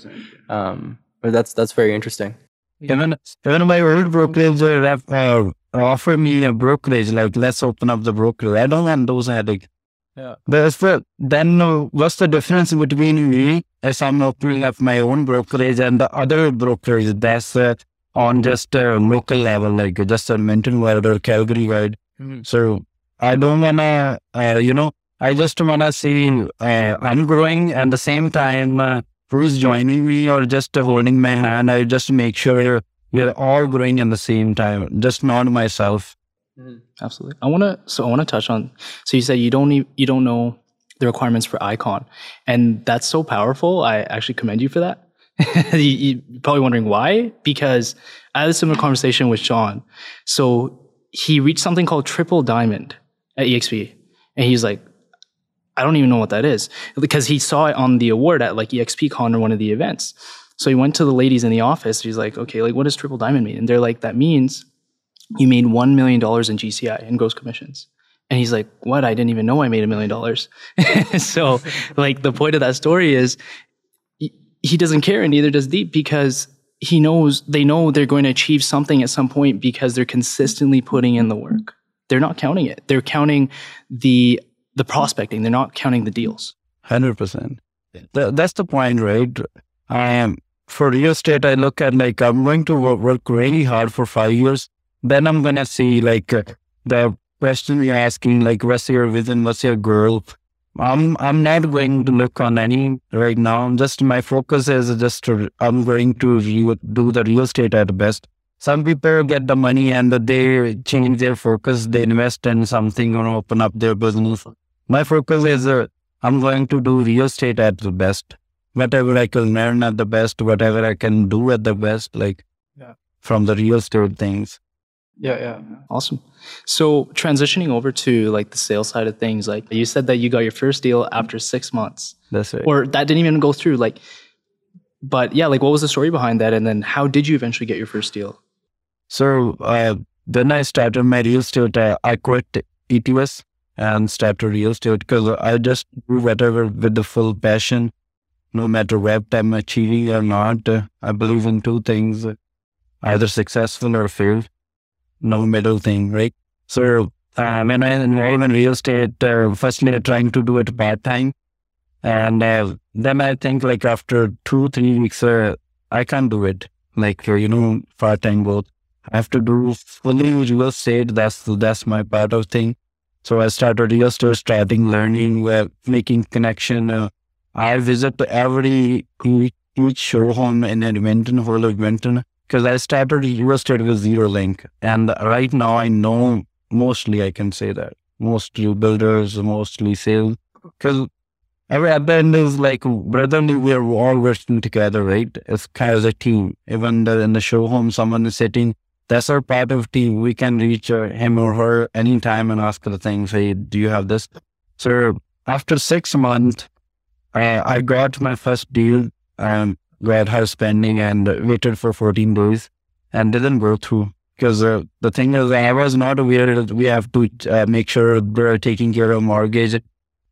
Um, but that's that's very interesting. Even even my old brokerage uh, uh, offer me a brokerage, like let's open up the brokerage. I don't want those headache. Yeah. But if, uh, then uh, what's the difference between me as I'm opening up my own brokerage and the other brokerage that's uh, on just a local level, like just Edmonton wide or Calgary wide. Mhm. So I don't wanna, uh, you know, I just wanna see uh, I'm growing and the same time uh, who's joining me or just holding my hand. I just make sure we're all growing at the same time, just not myself. Mm-hmm. Absolutely. I want to. So I want to touch on. So you said you don't e- you don't know the requirements for Icon, and that's so powerful. I actually commend you for that. (laughs) you, you're probably wondering why, because I had a similar conversation with Sean. So he reached something called triple diamond at EXP, and he's like, I don't even know what that is because he saw it on the award at like EXP Con or one of the events. So he went to the ladies in the office. He's like, okay, like what does triple diamond mean? And they're like, that means you made $1 million in GCI in gross commissions. And he's like, what? I didn't even know I made a million dollars. (laughs) So like the point of that story is he doesn't care and neither does Deep because he knows they know they're going to achieve something at some point because they're consistently putting in the work. They're not counting it. They're counting the the prospecting. They're not counting the deals. Hundred percent. That's the point, right? I am for real estate. I look at like I'm going to work, work really hard for five years. Then I'm gonna see like uh, the question you're asking, like what's your vision, what's your goal. I'm I'm not going to look on any right now. Just my focus is just to I'm going to re- do the real estate at best. Some people get the money and they change their focus. They invest in something or open up their business. My focus is uh, I'm going to do real estate at the best. Whatever I can learn at the best, whatever I can do at the best, like Yeah. from the real estate things. Yeah, yeah. Awesome. So transitioning over to like the sales side of things, like you said that you got your first deal after six months. That's it. Or that didn't even go through. Like but yeah, like what was the story behind that? And then how did you eventually get your first deal? So uh, then I started my real estate. Uh, I quit ETS and started real estate because I just do whatever with the full passion, no matter what I'm achieving or not. I believe in two things: either successful or failed. No middle thing, right? So uh, when I involved in real estate, uh, firstly I'm trying to do it part time, and uh, then I think like after two three weeks, uh, I can't do it. Like uh, you know, part time both. I have to do fully real estate. That's that's my part of thing. So I started just starting learning, uh, making connection. Uh, I visit every each, showroom in Edmonton, whole Edmonton, because I started real with zero link, and right now I know mostly. I can say that mostly builders, mostly sales, because Every the end is like brotherly. We're all working together, right? It's kind of a team. Even in the show home, someone is sitting. That's our part of team. We can reach uh, him or her anytime and ask the thing, say, do you have this? So after six months, uh, I got my first deal. Um, got house spending and waited for 14 days and didn't go through. Because uh, the thing is, I was not aware that we have to uh, make sure we're taking care of mortgage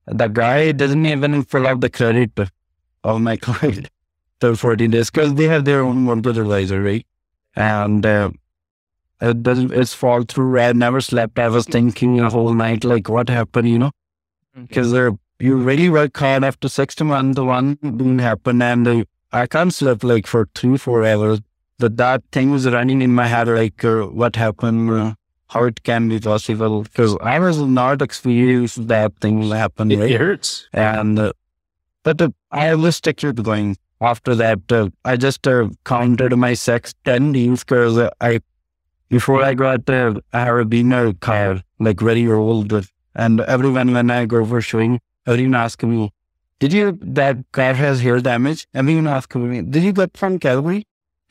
the guy doesn't even fill out the credit of my (laughs) client till 14 days because they have their own mortgage advisor, right? And uh, it doesn't, it's fall through. I never slept. I was thinking a whole night, like, what happened, you know? Because uh, you really work hard after six months, the one didn't happen. And uh, I can't sleep like for three, four hours. But that thing was running in my head, like, uh, what happened? Uh, how it can be possible because I was not experienced that thing happen, It, right? it hurts. And uh, but uh, I was kept going. After that, uh, I just uh, counted my sex ten deals because uh, I before I got uh, I have a beaner car like very old, and everyone when I go for showing, everyone asks me, "Did you that car has hair damage?" Everyone asks me, "Did you get from Calgary?"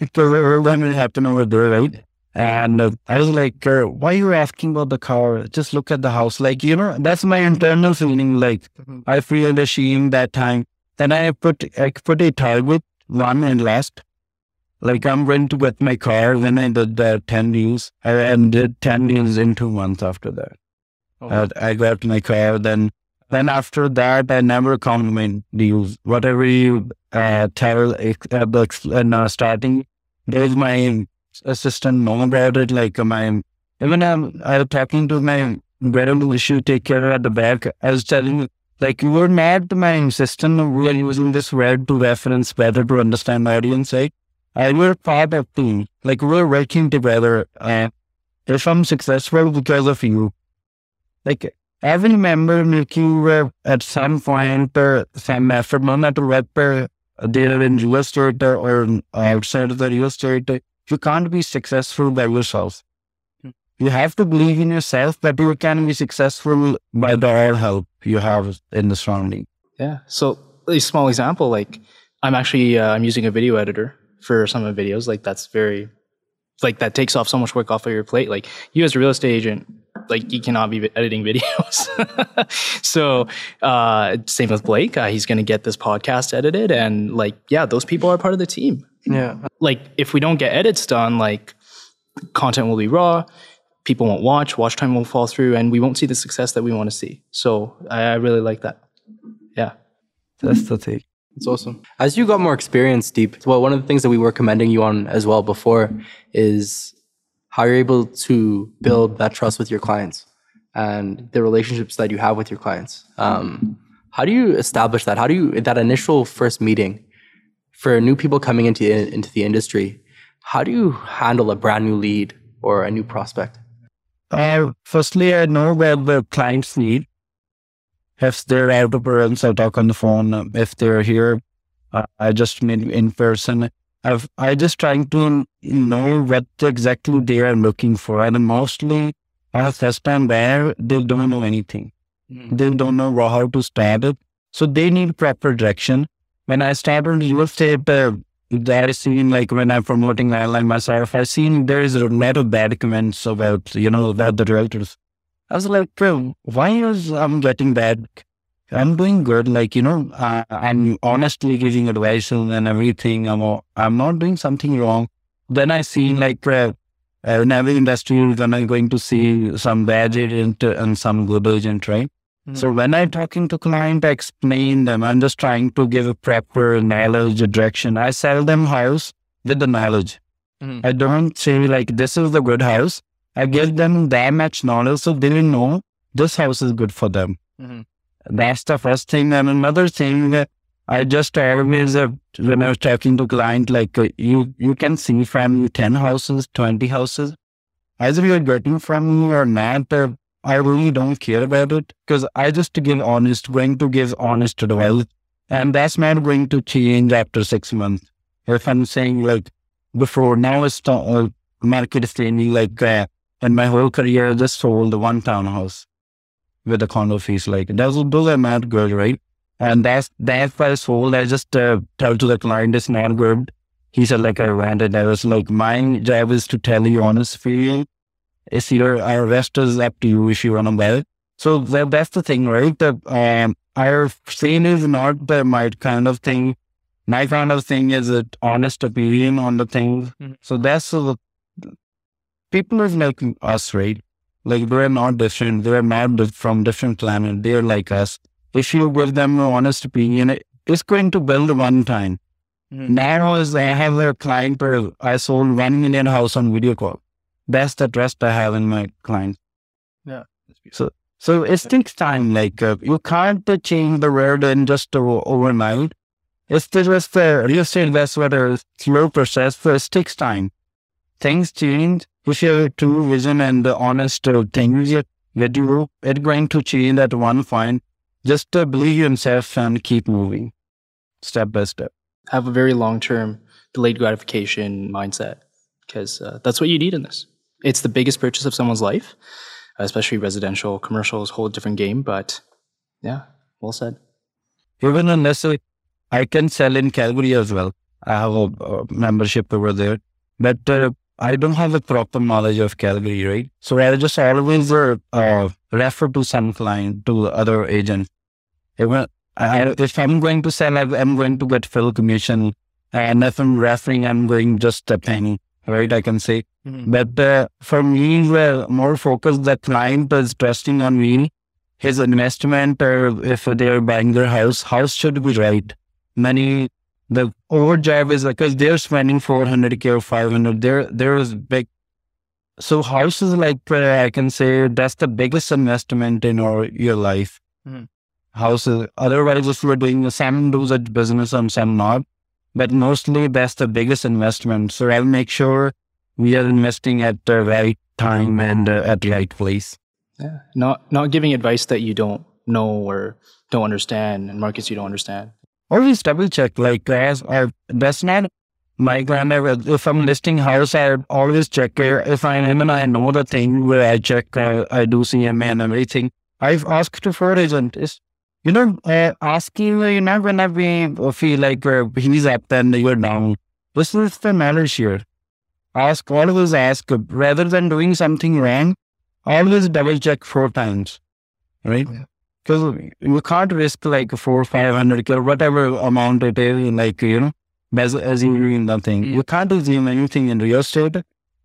It was happened over there, right? And uh, I was like, uh, why are you asking about the car? Just look at the house. Like, you know, that's my internal feeling. Like, I feel ashamed that time. Then I put, I put a target, one and last. Like, I'm to get my car. Then I did the 10 deals. I and did 10 deals in two months after that. Oh, Uh, I got my car. Then, then after that, I never count my deals. Whatever you uh, tell ex- uh, the uh, starting, there's my assistant know about it. Like uh, my even I'm I'm talking to my wearable issue take care at the back. I was telling like you were mad to my assistant. We are using this word to reference better to understand my audience, right? I we're part of team. Like we're working together. And if I'm successful because of you, like every member make you uh, at some point uh, some effort, no matter whether they're in real estate or outside of the real estate you can't be successful by yourself. You have to believe in yourself that you can be successful by the all help you have in the surrounding. Yeah. So a small example, like I'm actually uh, I'm using a video editor for some of the videos. Like that's very like that takes off so much work off of your plate. Like you as a real estate agent, like you cannot be (laughs) editing videos. (laughs) so uh, same with Blake. Uh, he's going to get this podcast edited, and like yeah, those people are part of the team. Yeah. Like if we don't get edits done, like content will be raw. People won't watch. Watch time won't fall through, and we won't see the success that we want to see. So I, I really like that. Yeah. That's the thing. It's awesome. As you got more experience, Deep, well, one of the things that we were commending you on as well before is how you're able to build that trust with your clients and the relationships that you have with your clients. Um, how do you establish that? How do you that initial first meeting for new people coming into into the industry? How do you handle a brand new lead or a new prospect? Uh, firstly, I know where the clients need. If they're out of parents, I talk on the phone. If they're here, uh, I just meet in person. I've, I just trying to know what exactly they are looking for. And mostly, first time there, they don't know anything. They don't know how to start it. So they need proper direction. When I started real estate, uh, that is seen like when I'm promoting online myself, I've seen there is a lot of bad comments about, you know, about the realtors. I was like, bro, why is I'm getting bad? I'm doing good. Like, you know, uh, I'm honestly giving advice and everything. I'm, I'm not doing something wrong. Then I see like, uh, in every industry, then I'm going to see some bad agent and some good agent, right? Mm-hmm. So when I'm talking to client, I explain them. I'm just trying to give a proper knowledge direction. I sell them house with the knowledge. Mm-hmm. I don't say like this is the good house. I give them that much knowledge so they will know this house is good for them. Mm-hmm. That's the first thing. And another thing, I just always uh, when I was talking to client, like uh, you you can see from ten houses, twenty houses, either you're getting from me or not. Uh, I really don't care about it because I just give honest, going to give honest advice. And that's not going to change after six months. If I'm saying like before, now it's the uh, market is changing like that. And my whole career, I just sold the one townhouse with the condo fees. Like that's those are not good, right? And that's that's why I sold. I just uh, tell to the client it's not good. He said like I rented. I was like, my job is to tell you honest feeling it's your our is up to you if you run them well. So that, that's the thing, right? The, um, our saying is not the my kind of thing. My kind of thing is an honest opinion on the things. Mm-hmm. So that's uh, people are like us, right? Like they're not different. They're not from different planet. They're like us. If you give them an honest opinion, it's going to build one time. Mm-hmm. Now, as I have a client where I sold one million house on video call. That's the trust I have in my client. Yeah. So, so it takes time. Like uh, you can't uh, change the world in just uh, overnight. It's just uh, real estate investor a slow process. So it takes time. Things change. If you have true vision and the honest uh, things that you, it's going to change at one point. Just uh, believe yourself and keep moving, step by step. Have a very long term delayed gratification mindset because uh, that's what you need in this it's the biggest purchase of someone's life, especially residential. Commercial is whole different game, but yeah, well said. Even unless I can sell in Calgary as well. I have a, a membership over there, but uh, I don't have a proper knowledge of Calgary, right? So I just always uh, uh, refer to some client to other agent. Even I, if I'm going to sell, I'm going to get full commission, and if I'm referring, I'm going just a penny right? I can say. Mm-hmm. But uh, for me, we're more focused that client is trusting on me. His investment, or if they're buying their house, house should be right. Many, the overdrive is because they're spending 400k or 500. There, there is big. So house is like, uh, I can say that's the biggest investment in our, your life. Mm-hmm. Houses. Otherwise, if we're doing the same do such business and some not, but mostly that's the biggest investment. So I'll make sure we are investing at the right time and uh, at the right place. Yeah, not not giving advice that you don't know or don't understand and markets you don't understand. Always double check. Like as I, that's not my grandmother. If I'm listing house, I always check. If I am and I know the thing where I check, uh, I do CMA and everything. I've asked for agent. Is you know, uh, asking, you know, whenever we feel like uh, he's up and you're down, this is the knowledge here. Ask, always ask, rather than doing something wrong, always double check four times, right? Because you can't risk like four, or five hundred or whatever amount it is, like, you know, as, as you doing nothing. You can't assume anything in real estate.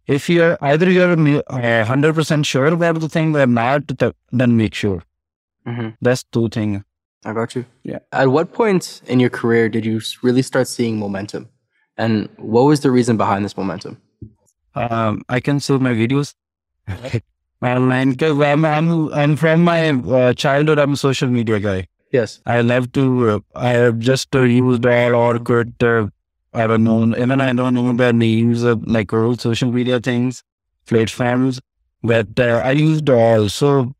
If you're either you're uh, hundred percent sure about the thing or not, then make sure. Mm-hmm. That's two things. I got you. Yeah. At what point in your career did you really start seeing momentum? And what was the reason behind this momentum? Um, I can see my videos. (laughs) well, and because I'm, I'm, I'm from my uh, childhood, I'm a social media guy. Yes. I love to, uh, I have just uh, used all Orkut, uh, I don't know, even I don't know about names of like all social media things, platforms, but uh, I used all. So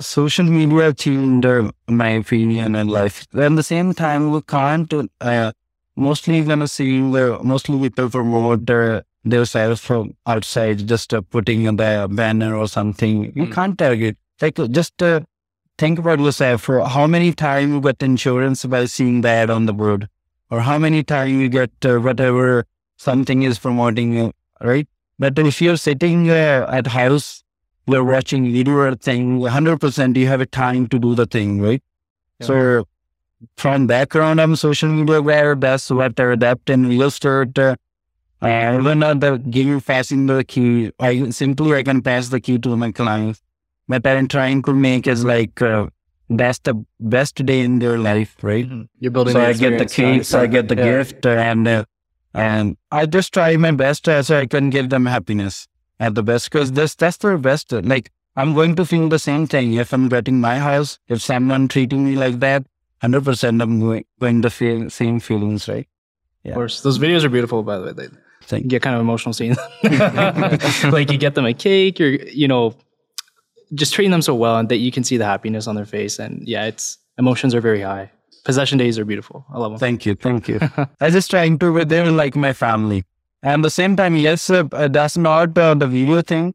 social media changed uh, my opinion and life. At the same time, we can't, uh, mostly gonna see mostly people promote their, themselves from outside, just uh, putting the banner or something. You mm. can't target. Like just uh, think about yourself for how many times you get insurance by seeing that on the board, or how many times you get uh, whatever something is promoting you, right? But if you're sitting uh, at house, you're watching video or thing, 100% you have a time to do the thing, right? Yeah. So from background, I'm social media aware. That's what I adapt in real estate. Uh, uh, even not the giving passing the key. I simply I can pass the key to my clients. But I'm trying to make is like uh, that's the best day in their life, right? You're building. So the I get the experience, cakes, I get the Yeah. gift, and uh, and I just try my best uh, so I can give them happiness at the best because this that's their best. Like I'm going to feel the same thing if I'm getting my house. If someone treating me like that, hundred percent, I'm going going to feel same feelings, right? Of course, those videos are beautiful. By the way, they Thank you get kind of emotional seeing them. (laughs) like you get them a cake, or you know, just treating them so well, and that you can see the happiness on their face. And yeah, it's emotions are very high. Possession days are beautiful. I love them. Thank you, thank you. (laughs) I just trying to, but they're like my family. And the same time, yes, uh, uh, that's not uh, the video thing.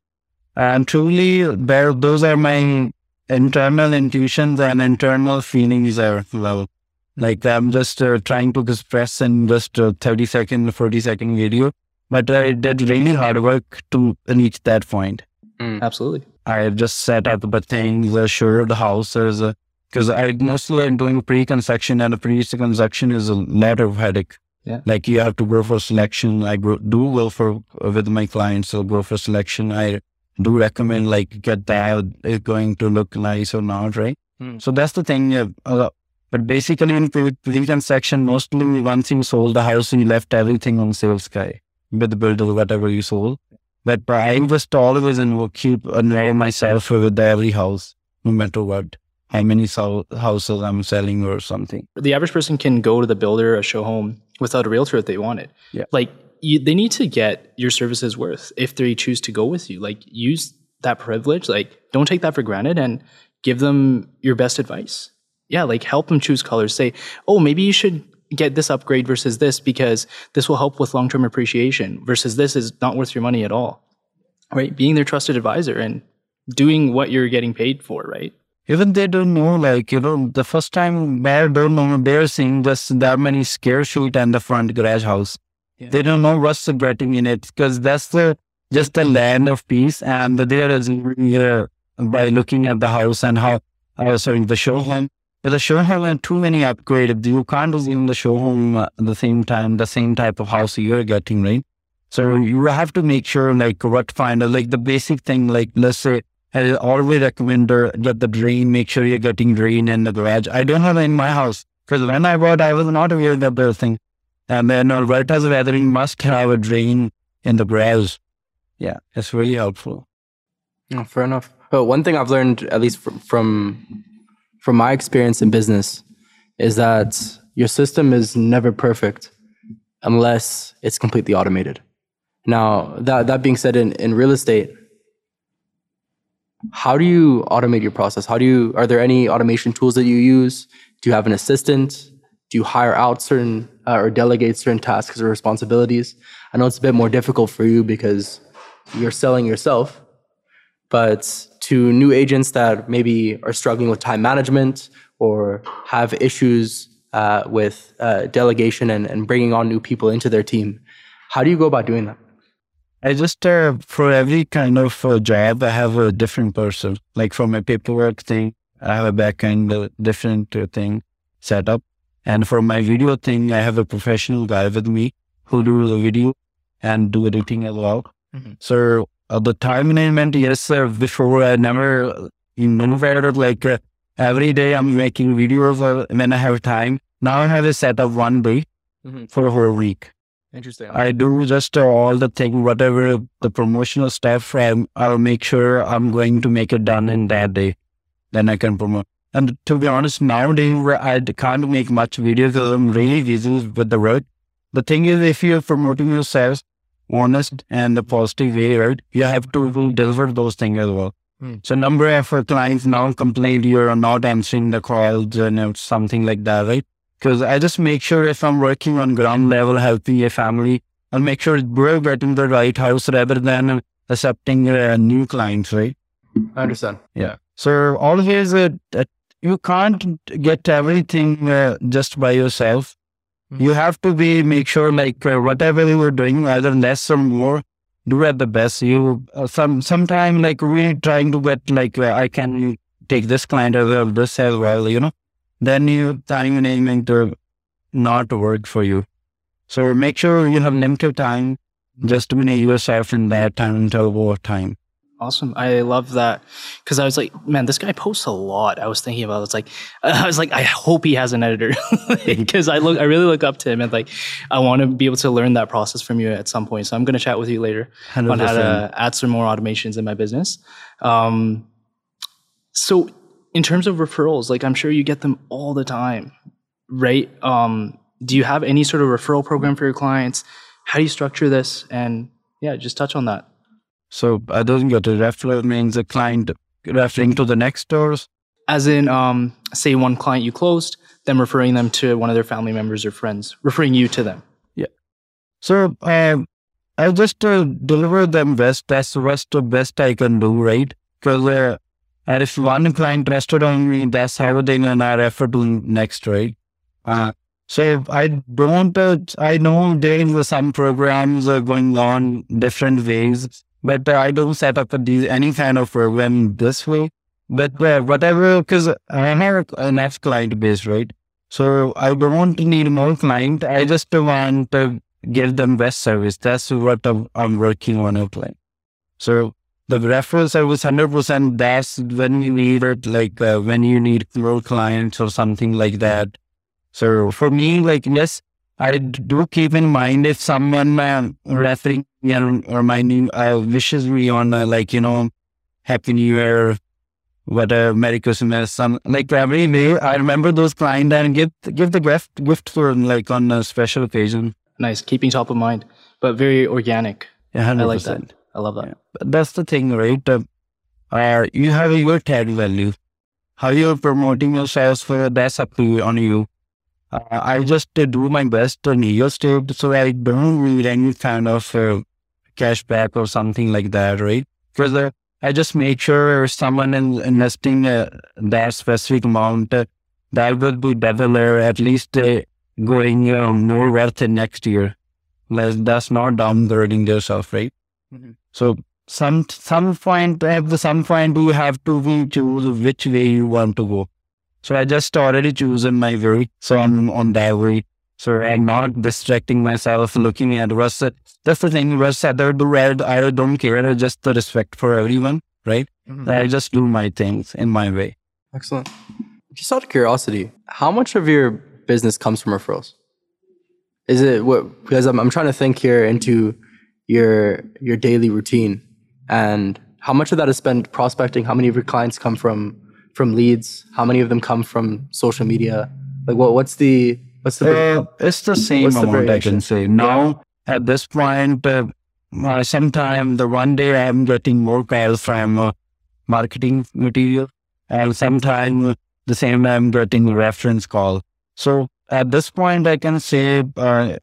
And truly, those are my internal intuitions and internal feelings as well. Like I'm just uh, trying to express in just a 30 second, 40 second video. But I did really hard work to reach that point. Absolutely. I just set up the things, uh, sure the houses, because I mostly am doing pre-construction and the pre-construction is a lot of headache. Yeah. Like you have to go for selection. I go, do well for with my clients, so go for selection. I do recommend like get that is going to look nice or not, right? Hmm. So that's the thing. Yeah, uh, but basically in pre- pre-construction, mostly once you sold the house, you left everything on sales guy with the builder, whatever you sold. But I was always in keep involve uh, myself with every house, no matter what, how many so- houses I'm selling or something. the average person can go to the builder a show home without a realtor if they want it. Yeah. Like you, they need to get your services worth if they choose to go with you. Like use that privilege. Like don't take that for granted and give them your best advice. Yeah, like help them choose colors. Say, oh, maybe you should get this upgrade versus this because this will help with long term appreciation versus this is not worth your money at all. Right? Being their trusted advisor and doing what you're getting paid for, right? Even they don't know, like, you know, the first time they don't know, they're seeing just that many scare shoot and the front garage house. They don't know what's getting in it because that's the just the land of peace. And there is uh, by looking at the house and how, uh, sorry, the show home. The show home had too many upgrades. You can't assume the show home uh, at the same time, the same type of house you're getting, right? So you have to make sure, like, what find, like, the basic thing, like, let's say, I always recommend get the drain, make sure you're getting drain in the garage. I don't have in my house because when I bought, I was not aware of the thing. And then uh, weathering must have a drain in the garage. Yeah, it's really helpful. Oh, fair enough. But one thing I've learned, at least from, from from my experience in business, is that your system is never perfect unless it's completely automated. Now, that that being said, in, in real estate, how do you automate your process? How do you are there any automation tools that you use? Do you have an assistant? Do you hire out certain uh, or delegate certain tasks or responsibilities? I know it's a bit more difficult for you because you're selling yourself, but to new agents that maybe are struggling with time management or have issues uh, with uh, delegation and, and bringing on new people into their team, how do you go about doing that? I just, uh, for every kind of uh, job, I have a different person. Like for my paperwork thing, I have a backend, uh, different uh, thing set up. And for my video thing, I have a professional guy with me who do the video and do editing as well. Mhm. So uh, the time management, yes, sir. Before I never, you know, where like uh, every day I'm making videos uh, when I have time. Now I have a set up one day Mhm. for a whole week. Interesting. I do just uh, all the thing, whatever the promotional stuff, um, I'll make sure I'm going to make it done in that day. Then I can promote. And to be honest, nowadays I can't make much videos because I'm really busy with the work. The thing is, if you're promoting yourself honest and the positive way, right, you have to deliver those things as well. Hmm. So number of uh, clients now complain you're not answering the calls and something like that, right? Because I just make sure if I'm working on ground level, helping a family, I'll make sure we're getting the right house rather than accepting uh, new clients, right? I understand. Yeah. So always, uh, uh, you can't get everything uh, just by yourself. You have to be make sure like uh, whatever you are doing, either less or more, do at the best. You uh, some sometime like really trying to get like uh, I can take this client as well, this as well, you know. Then you time naming to not work for you. So make sure you have limited time just to manage yourself in that time until over time. Awesome. I love that because I was like, man, this guy posts a lot. I was thinking about. It. It's like (laughs) I was like, I hope he has an editor (laughs) because I look, I really look up to him and like I want to be able to learn that process from you at some point. So I'm going to chat with you later on how to add some more automations in my business. Um, so in terms of referrals, like I'm sure you get them all the time, right? Um, do you have any sort of referral program for your clients? How do you structure this? And yeah, just touch on that. So I don't get a referral means a client referring to the next stores. as in um, say one client you closed them referring them to one of their family members or friends referring you to them Yeah. So uh, I just uh, deliver them best. That's the rest of best I can do, right? Because uh, and if one client trusted on me, that's how they gonna refer to next, right? Uh, so if I don't, uh, I know there is some programs uh, going on different ways, but uh, I don't set up a, any kind of program this way. But uh, whatever, because I have enough client base, right? So I don't need more client. I just want to give them best service. That's what I'm, I'm working on a plan. So the referral service, hundred percent. That's when you need it, like uh, when you need more clients or something like that. So for me, like yes, I do keep in mind if someone uh, referring me or or my uh, wishes me on uh, like you know, Happy New Year, whatever, Merry Christmas, some like every day. I remember those clients and give give the gift gift for like on a special occasion. nice keeping top of mind but very organic Yeah, i hundred like that i love that Yeah. But that's the thing, right? Uh, uh, you have your tag value. How you're promoting yourself, uh, that's up to you, on you. Uh, I just uh, do my best on your state so I don't need any kind of uh, cashback or something like that, right? Because uh, I just make sure someone is investing uh, that specific amount uh, that will be better, at least uh, going uh, more in next year. Like, that's not downgrading yourself, right? So some some point at the some point you have to choose which way you want to go. So I just already chosen my way. So I'm on that way. So I'm not distracting myself looking at Russ. That's the thing. Russ said do red. I don't care. I just the respect for everyone, right? Mm-hmm. I just do my things in my way. Excellent. Just out of curiosity, how much of your business comes from referrals? Is it what? Because I'm, I'm trying to think here into your your daily routine, and how much of that is spent prospecting? How many of your clients come from from leads? How many of them come from social media? Like, what what's the what's the Uh, it's the same the amount I variation? can say. Now, at this point, uh, uh, sometime the one day I'm getting more calls from uh, marketing material, and sometime uh, the same I'm getting reference call. So at this point, I can say uh,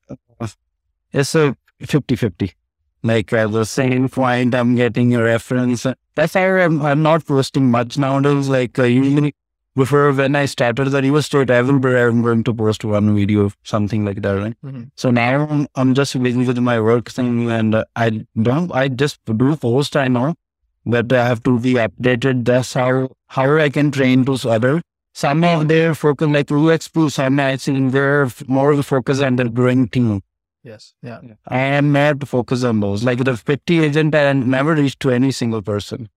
it's a 50 50. Like at the same point, I'm getting a reference. That's why I'm, I'm not posting much nowadays. Like uh, usually before when I started the real estate, everywhere I'm going to post one video, something like that, right? Mhm. So now I'm, I'm just busy with my work thing, and uh, I don't. I just do post. I know, but I have to be updated. That's how how I can train those other. Some of their focus, like Blue Expo, some I think they're more focused on the growing team. Yes, yeah, I am mad to focus on those. Like the 50 agent, I never reached to any single person.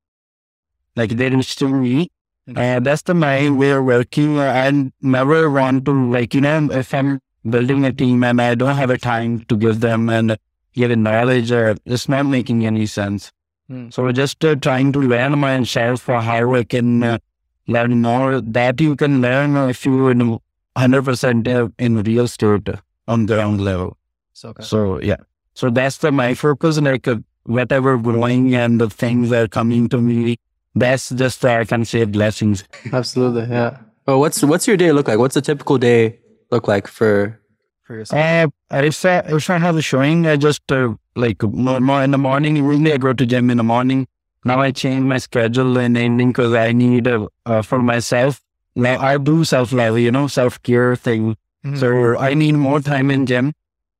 Like they reached to me. And that's the my way of working. I never want to, like, you know, if I'm building a team and I don't have a time to give them and give knowledge, uh, it's not making any sense. Hmm. So just uh, trying to learn myself for how I can uh, learn more that you can learn if you in 100% uh, in real estate on ground level. So okay. So yeah, so that's the my focus. Like uh, whatever growing and the things that are coming to me, that's just uh, I can say blessings. absolutely, yeah. Oh, what's what's your day look like? What's a typical day look like for for yourself? Uh, if I if I have a showing, I just uh, like more, more in the morning. Usually I go to gym in the morning. Now I change my schedule and ending because I need uh, uh, for myself. Now I do self love, you know, self care thing. So I need more time in gym.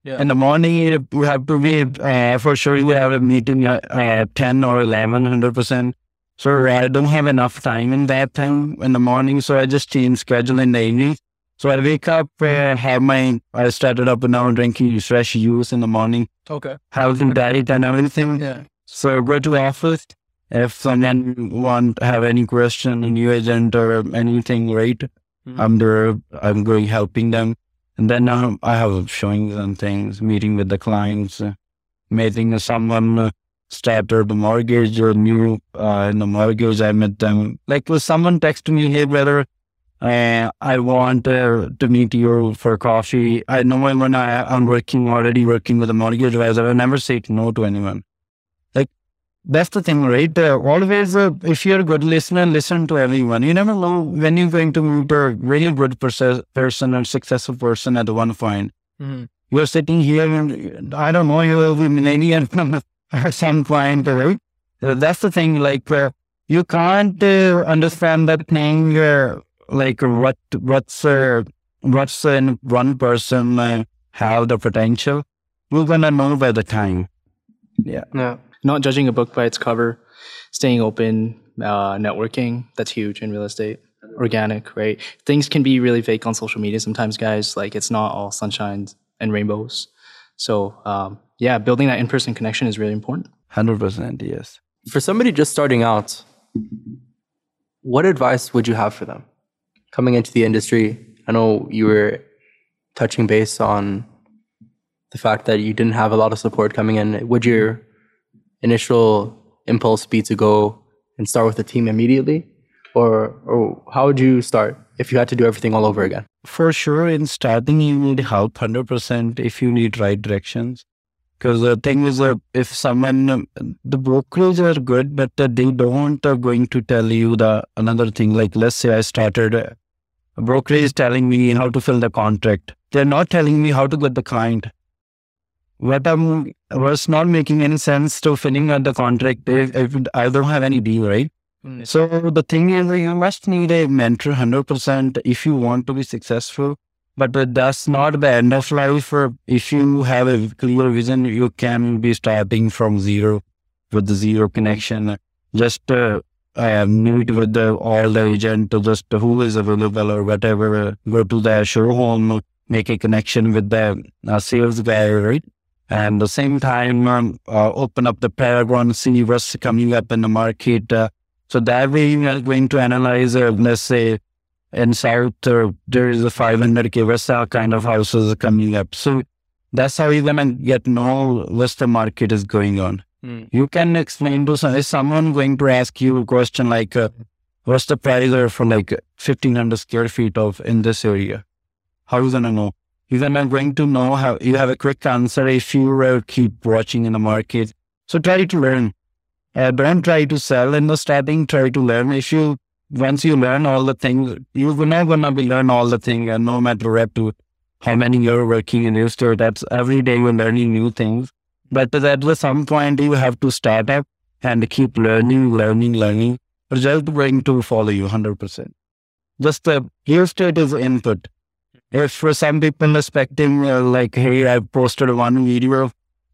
Yeah. In the morning, we have to be uh, for sure. We have a meeting at uh, ten or 11, 100 percent. So I don't have enough time in that time in the morning. So I just change schedule in the evening. So I wake up, uh, have my, I started up now drinking fresh juice in the morning, Okay. healthy diet and everything. Yeah. So I go to office. If someone want have any question, new agent or anything, right? Mhm. I'm there. I'm going helping them, and then um, I have showings and things, meeting with the clients, uh, meeting someone uh, started the mortgage or new uh, in the mortgage. I met them. Like was someone text me, hey brother, uh, I want uh, to meet you for coffee. I know when I, I'm working already working with a mortgage advisor, I never say no to anyone. That's the thing, right? Uh, always, uh, if you're a good listener, listen to everyone. You never know when you're going to meet a really good perse- person or successful person at one point. Mhm. You're sitting here and I don't know, you will be millennial (laughs) at some point, right? That's the thing, like, uh, you can't uh, understand that thing, uh, like, what, what's, uh, what's in one person uh, have the potential. We're gonna know by the time. Yeah. Yeah. Not judging a book by its cover, staying open, uh, networking. That's huge in real estate. Organic, right? Things can be really fake on social media sometimes, guys. Like it's not all sunshines and rainbows. So um, yeah, building that in-person connection is really important. 100% yes. For somebody just starting out, what advice would you have for them coming into the industry? I know you were touching base on the fact that you didn't have a lot of support coming in. Would your initial impulse be to go and start with the team immediately? Or, or how would you start if you had to do everything all over again? For sure, in starting, you need help 100% if you need right directions. Because the thing is, uh, if someone, the brokers are good, but uh, they don't uh, going to tell you the another thing. Like, let's say I started, uh, a broker is telling me how to fill the contract. They're not telling me how to get the client. What I'm, was not making any sense to filling out the contract if, if I don't have any deal, right? So the thing is, you must need a mentor 100% if you want to be successful. But uh, that's not the end of life. If you have a clear vision, you can be starting from zero with the zero connection. Just uh, uh, meet with the, all the agent, to just who is available or whatever. Uh, go to the showroom, make a connection with the uh, sales guy, right? And the same time, um, uh, open up the Paragon, see what's coming up in the market. Uh, so that way you are going to analyze, uh, let's say, in South, uh, there is a 500k Versa kind of houses coming up. So that's how you're going to get know what the market is going on. Mm. You can explain to some, is someone going to ask you a question like, uh, what's the price for like 1500 square feet of in this area? How are you going to know? You're not going to know how you have a quick answer if you uh, keep watching in the market. So try to learn. Uh, don't try to sell in the starting. Try to learn. If you once you learn all the things, you're not gonna be learn all the things, and no matter what to how many you're working in your store. That's every day you're learning new things. But at some point you have to start up and keep learning, learning, learning. Result going to follow you hundred percent. Just the your state is input. If for some people expecting uh, like, hey, I've posted one video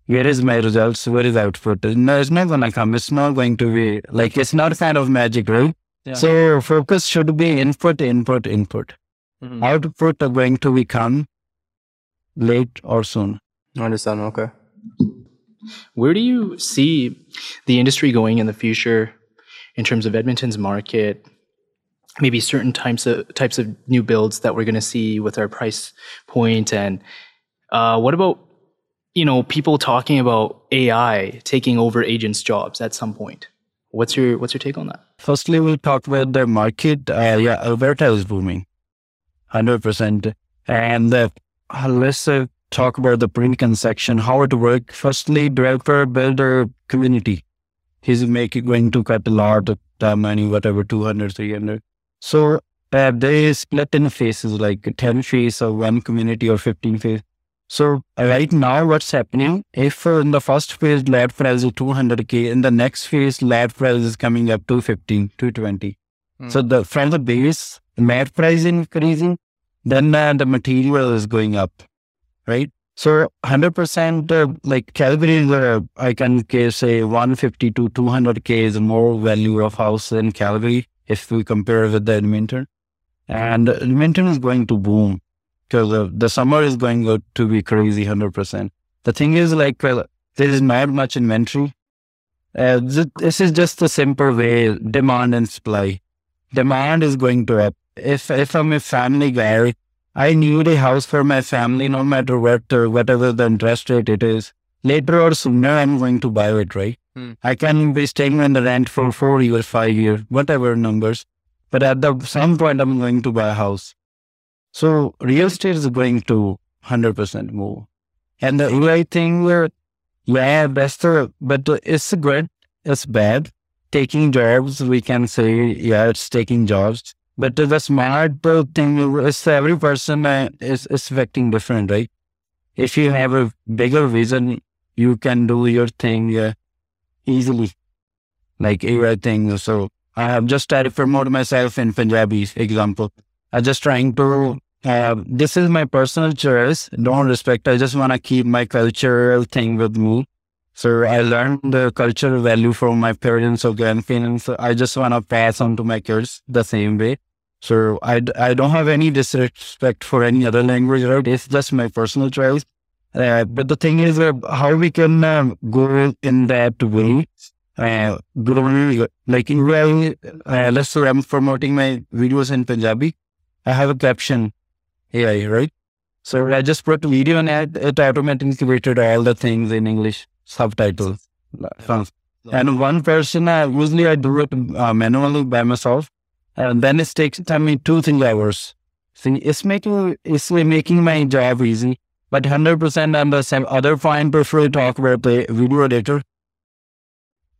where is my results? Where is output? No, it's not gonna come. It's not going to be like it's not kind of magic, right? Yeah. So focus should be input, input, input. Mhm. Output are going to become late or soon. I understand. Okay. Where do you see the industry going in the future in terms of Edmonton's market? Maybe certain types of types of new builds that we're going to see with our price point, and uh, what about you know people talking about AI taking over agents' jobs at some point? What's your what's your take on that? Firstly, we'll talk about the market. Uh, yeah, Alberta is booming, hundred percent. And uh, let's uh, talk about the pre section, how it works. Firstly, developer builder community. He's making going to cut a lot of the money, whatever 200, 300. So uh, they split in phases, like 10 phase or one community or 15 phase. So right now, what's happening? If uh, in the first phase lab price is 200k, in the next phase lab price is coming up to 15 to 20. Hmm. So the from the base the lab price is increasing, then uh, the material is going up, right? So 100% uh, like Calgary, uh, I can say 150 to 200k is more value of house in Calgary if we compare with the Edmonton, and Edmonton is going to boom because uh, the summer is going to- be crazy 100%. The thing is like well, there is not much inventory. Uh, th- this is just a simple way demand and supply. Demand is going to up. If if I'm a family guy, I need a house for my family, no matter what or whatever the interest rate it is. Later or sooner, I'm going to buy it, right? I can be staying on the rent for four years, five years, whatever numbers. But at the some point, I'm going to buy a house. So real estate is going to 100% move. And the right thing where, yeah, that's the, but it's good, it's bad. Taking jobs, we can say, yeah, it's taking jobs. But the smart thing is every person is, is affecting different, right? If you have a bigger vision, you can do your thing easily, like everything. So I have just started to promote myself in Punjabi, example. I'm just trying to uh, this is my personal choice. Don't respect. I just want to keep my cultural thing with me. So I learned the cultural value from my parents or grandparents. I just want to pass on to my kids the same way. So I, I don't have any disrespect for any other language. Right? It's just my personal choice. Uh, but the thing is uh, how we can um, go in that way. Uh, like in way, uh, let's say I'm promoting my videos in Punjabi. I have a caption AI, right? So I just put video and it, automatically created all the things in English subtitles. And one person, uh, usually I do it uh, manually by myself, and then it takes time me two three hours. See, it's making it's making my job easy. But hundred percent on the same other prefer to talk about the video editor.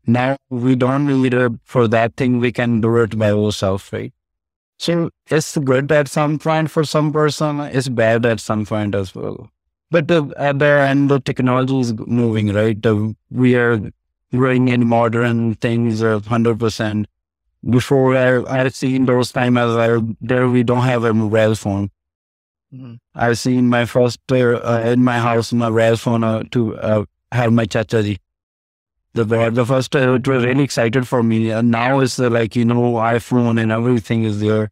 Now we don't need it for that thing. We can do it by ourselves, right? So it's good at some point for some person, it's bad at some point as well. But uh, at the end, the technology is moving, right? Uh, we are growing in modern things are 100%. Before I, I've seen those times as there we don't have a mobile phone. Mhm. I've seen my first uh, uh, in my house, my mobile phone uh, to uh, have my chachaji. The, the first, uh, it was really excited for me. And now it's uh, like, you know, iPhone and everything is there.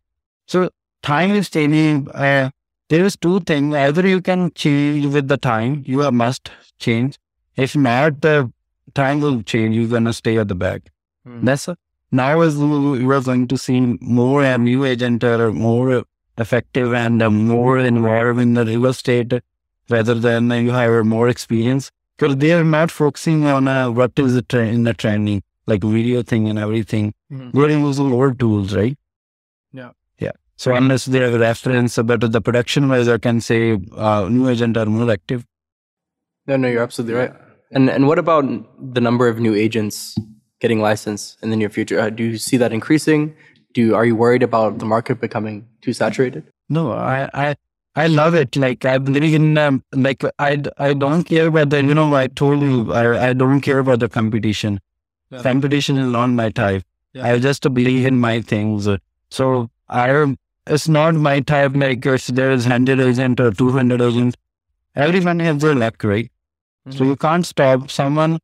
So time is changing. Uh, there is two things. Either you can change with the time, you must change. If not, the time will change. You're going to stay at the back. Hmm. That's a, now is we are going to see more uh, new agent are more effective and uh, more involved in the real estate rather than you have more experience because they are not focusing on uh, what is the tre- in the trending like video thing and everything. Mhm. We're using old tools, right? Yeah. Yeah. So unless they have a reference, but the production wise, I can say uh, new agent are more active. No, no, you're absolutely right. And and what about the number of new agents getting licensed in the near future? Uh, do you see that increasing? Do you, are you worried about the market becoming too saturated? No, I, I, I love it. Like I believe in, um, like I, I don't care whether you know. I told you, I, I don't care about the competition. Yeah. Competition is not my type. Yeah. I just believe in my things. So I, it's not my type. Like if there is hundred agent or two hundred agent, everyone has their luck, right? So you can't stop someone.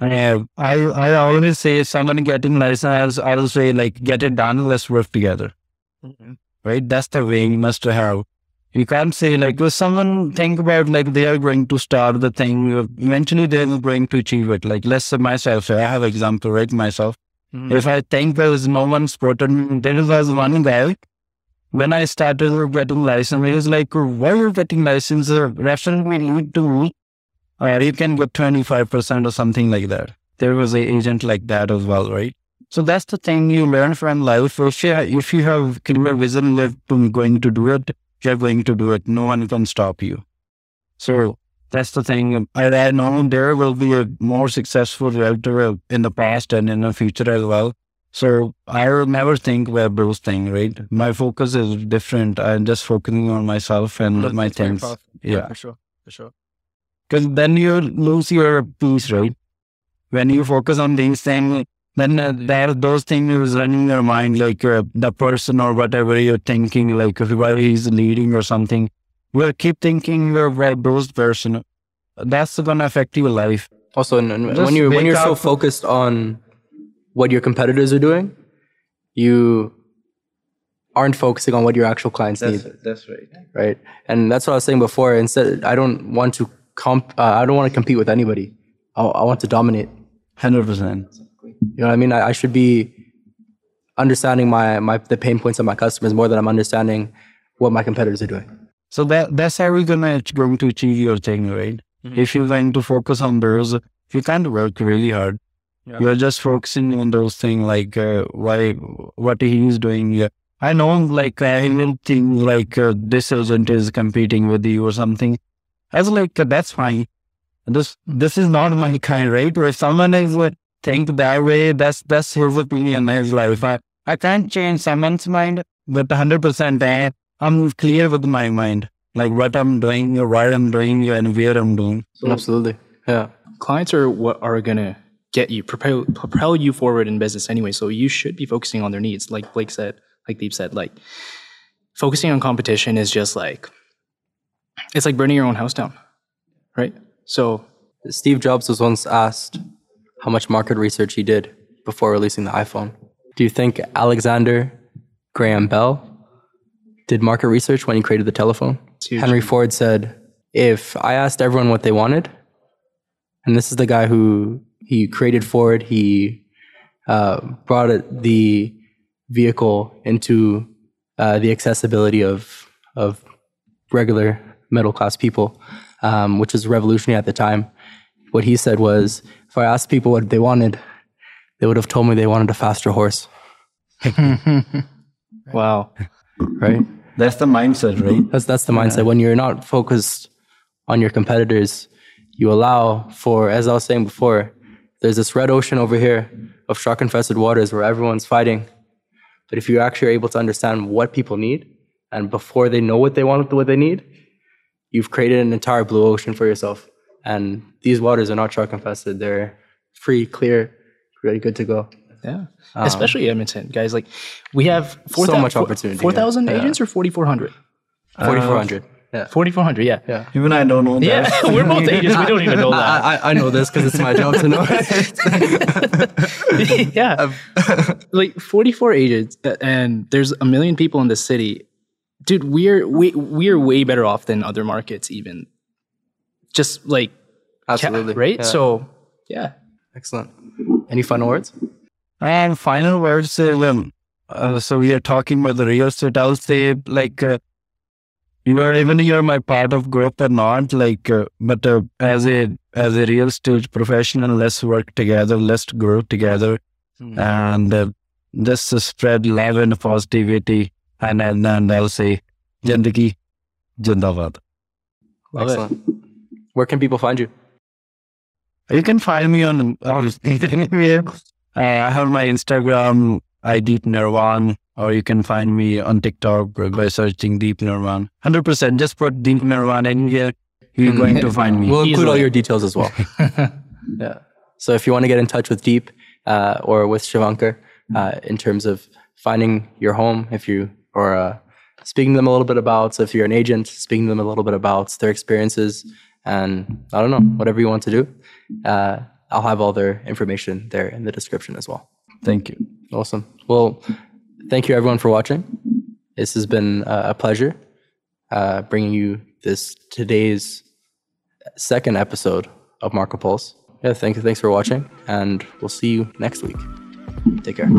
Uh, I I always say someone getting license. I'll say like get it done. Let's work together Mhm. right? That's the way you must have. You can't say like, well, someone think about like they are going to start the thing. Eventually, they're going to achieve it. Like, let's say myself. I have example, right? Myself. Mhm. If I think there was no one supported me, there was one guy. When I started getting license, he was like, "Why are you getting license? Uh, Reference me need to me, or you can get twenty five percent or something like that." There was an agent like that as well, right? So that's the thing you learn from life. If you, if you have clear vision of going to do it, you're going to do it. No one can stop you. So that's the thing. I, know there will be a more successful realtor in the past and in the future as well. So I will never think about those things, right? My focus is different. I'm just focusing on myself and That's- my things. Yeah. for sure. For sure. Because then you lose your peace, right? When you focus on these things, then uh, there those things running in your mind, like uh, the person or whatever you're thinking, like if is leading or something. Well, keep thinking about those person. That's gonna affect your life. Also, and, and when you when you're so focused on what your competitors are doing, you aren't focusing on what your actual clients That's need, that's right. right? And that's what I was saying before. Instead, I don't want to comp. Uh, I don't want to compete with anybody. I, I want to dominate. Hundred percent. You know what I mean? I, I should be understanding my my the pain points of my customers more than I'm understanding what my competitors are doing. So that that's how you're gonna going to achieve your thing, right? If you're going to focus on those, if you can't work really hard. Yeah. You're just focusing on those things like uh, why what he's doing. Yeah. I know, like I will think like uh, this agent is competing with you or something. I was like, uh, that's fine. This this is not my kind, right? Or if someone is would think that way, that's that's his opinion, his life. I, I can't change someone's mind, but hundred percent, I I'm clear with my mind, like what I'm doing, or why I'm doing, and where I'm doing. Absolutely. Yeah. clients are what are gonna get you propel propel you forward in business anyway. So you should be focusing on their needs, like Blake said, like Deep said. Like focusing on competition is just like it's like burning your own house down, right? So Steve Jobs was once asked how much market research he did before releasing the iPhone. Do you think Alexander Graham Bell did market research when he created the telephone? Henry Ford said, if I asked everyone what they wanted, and this is the guy who he created Ford, he uh, brought it, the vehicle into uh, the accessibility of of regular middle class people, um, which was revolutionary at the time. What he said was, if I asked people what they wanted, they would have told me they wanted a faster horse, (laughs) wow, right? That's the mindset, right? That's that's the mindset. When you're not focused on your competitors, you allow for, as I was saying before, there's this red ocean over here of shark infested waters where everyone's fighting. But if you're actually are able to understand what people need, and before they know what they want, what they need, you've created an entire blue ocean for yourself. And these waters are not shark infested; they're free, clear, really good to go. yeah. Especially Edmonton, guys. Like we have four So thou- much opportunity, Four thousand yeah. agents or forty four hundred. Forty four hundred. Yeah. Forty four hundred. Yeah. Yeah. Even I don't know that. Yeah, (laughs) we're both agents. We don't even know that. I, I, I know this because it's my job to know. (laughs) yeah. (laughs) like 44 agents uh, and there's a million people in the city. Dude, we're we we're way better off than other markets even. Just like ca- Absolutely. right? Yeah. So, yeah. excellent. Any final words? And final words, uh, um, uh, so we are talking about the real estate. I'll say like, uh, you are even you're my part of group or not, like, uh, but uh, as a as a real estate professional, let's work together, let's grow together, and uh, just to spread love and positivity. And and, and I'll say, Jindagi, Jindabad. Love it. Excellent. Where can people find you? You can find me on, on (laughs) anywhere. Uh, I have my Instagram, I Deep Nirwan, or you can find me on TikTok by searching Deep Nirwan. 100%, just put Deep Nirwan anywhere, you're going to find me. We'll include all your details as well. (laughs) yeah. So if you want to get in touch with Deep uh, or with Shivankar uh, in terms of finding your home, if you or uh, speaking to them a little bit about, so if you're an agent, speaking to them a little bit about their experiences, and I don't know whatever you want to do, uh, I'll have all their information there in the description as well. Thank you. Awesome. Well, thank you everyone for watching. This has been uh, a pleasure uh, bringing you this today's second episode of Market Pulse. Yeah, thank you. Thanks for watching, and we'll see you next week. Take care.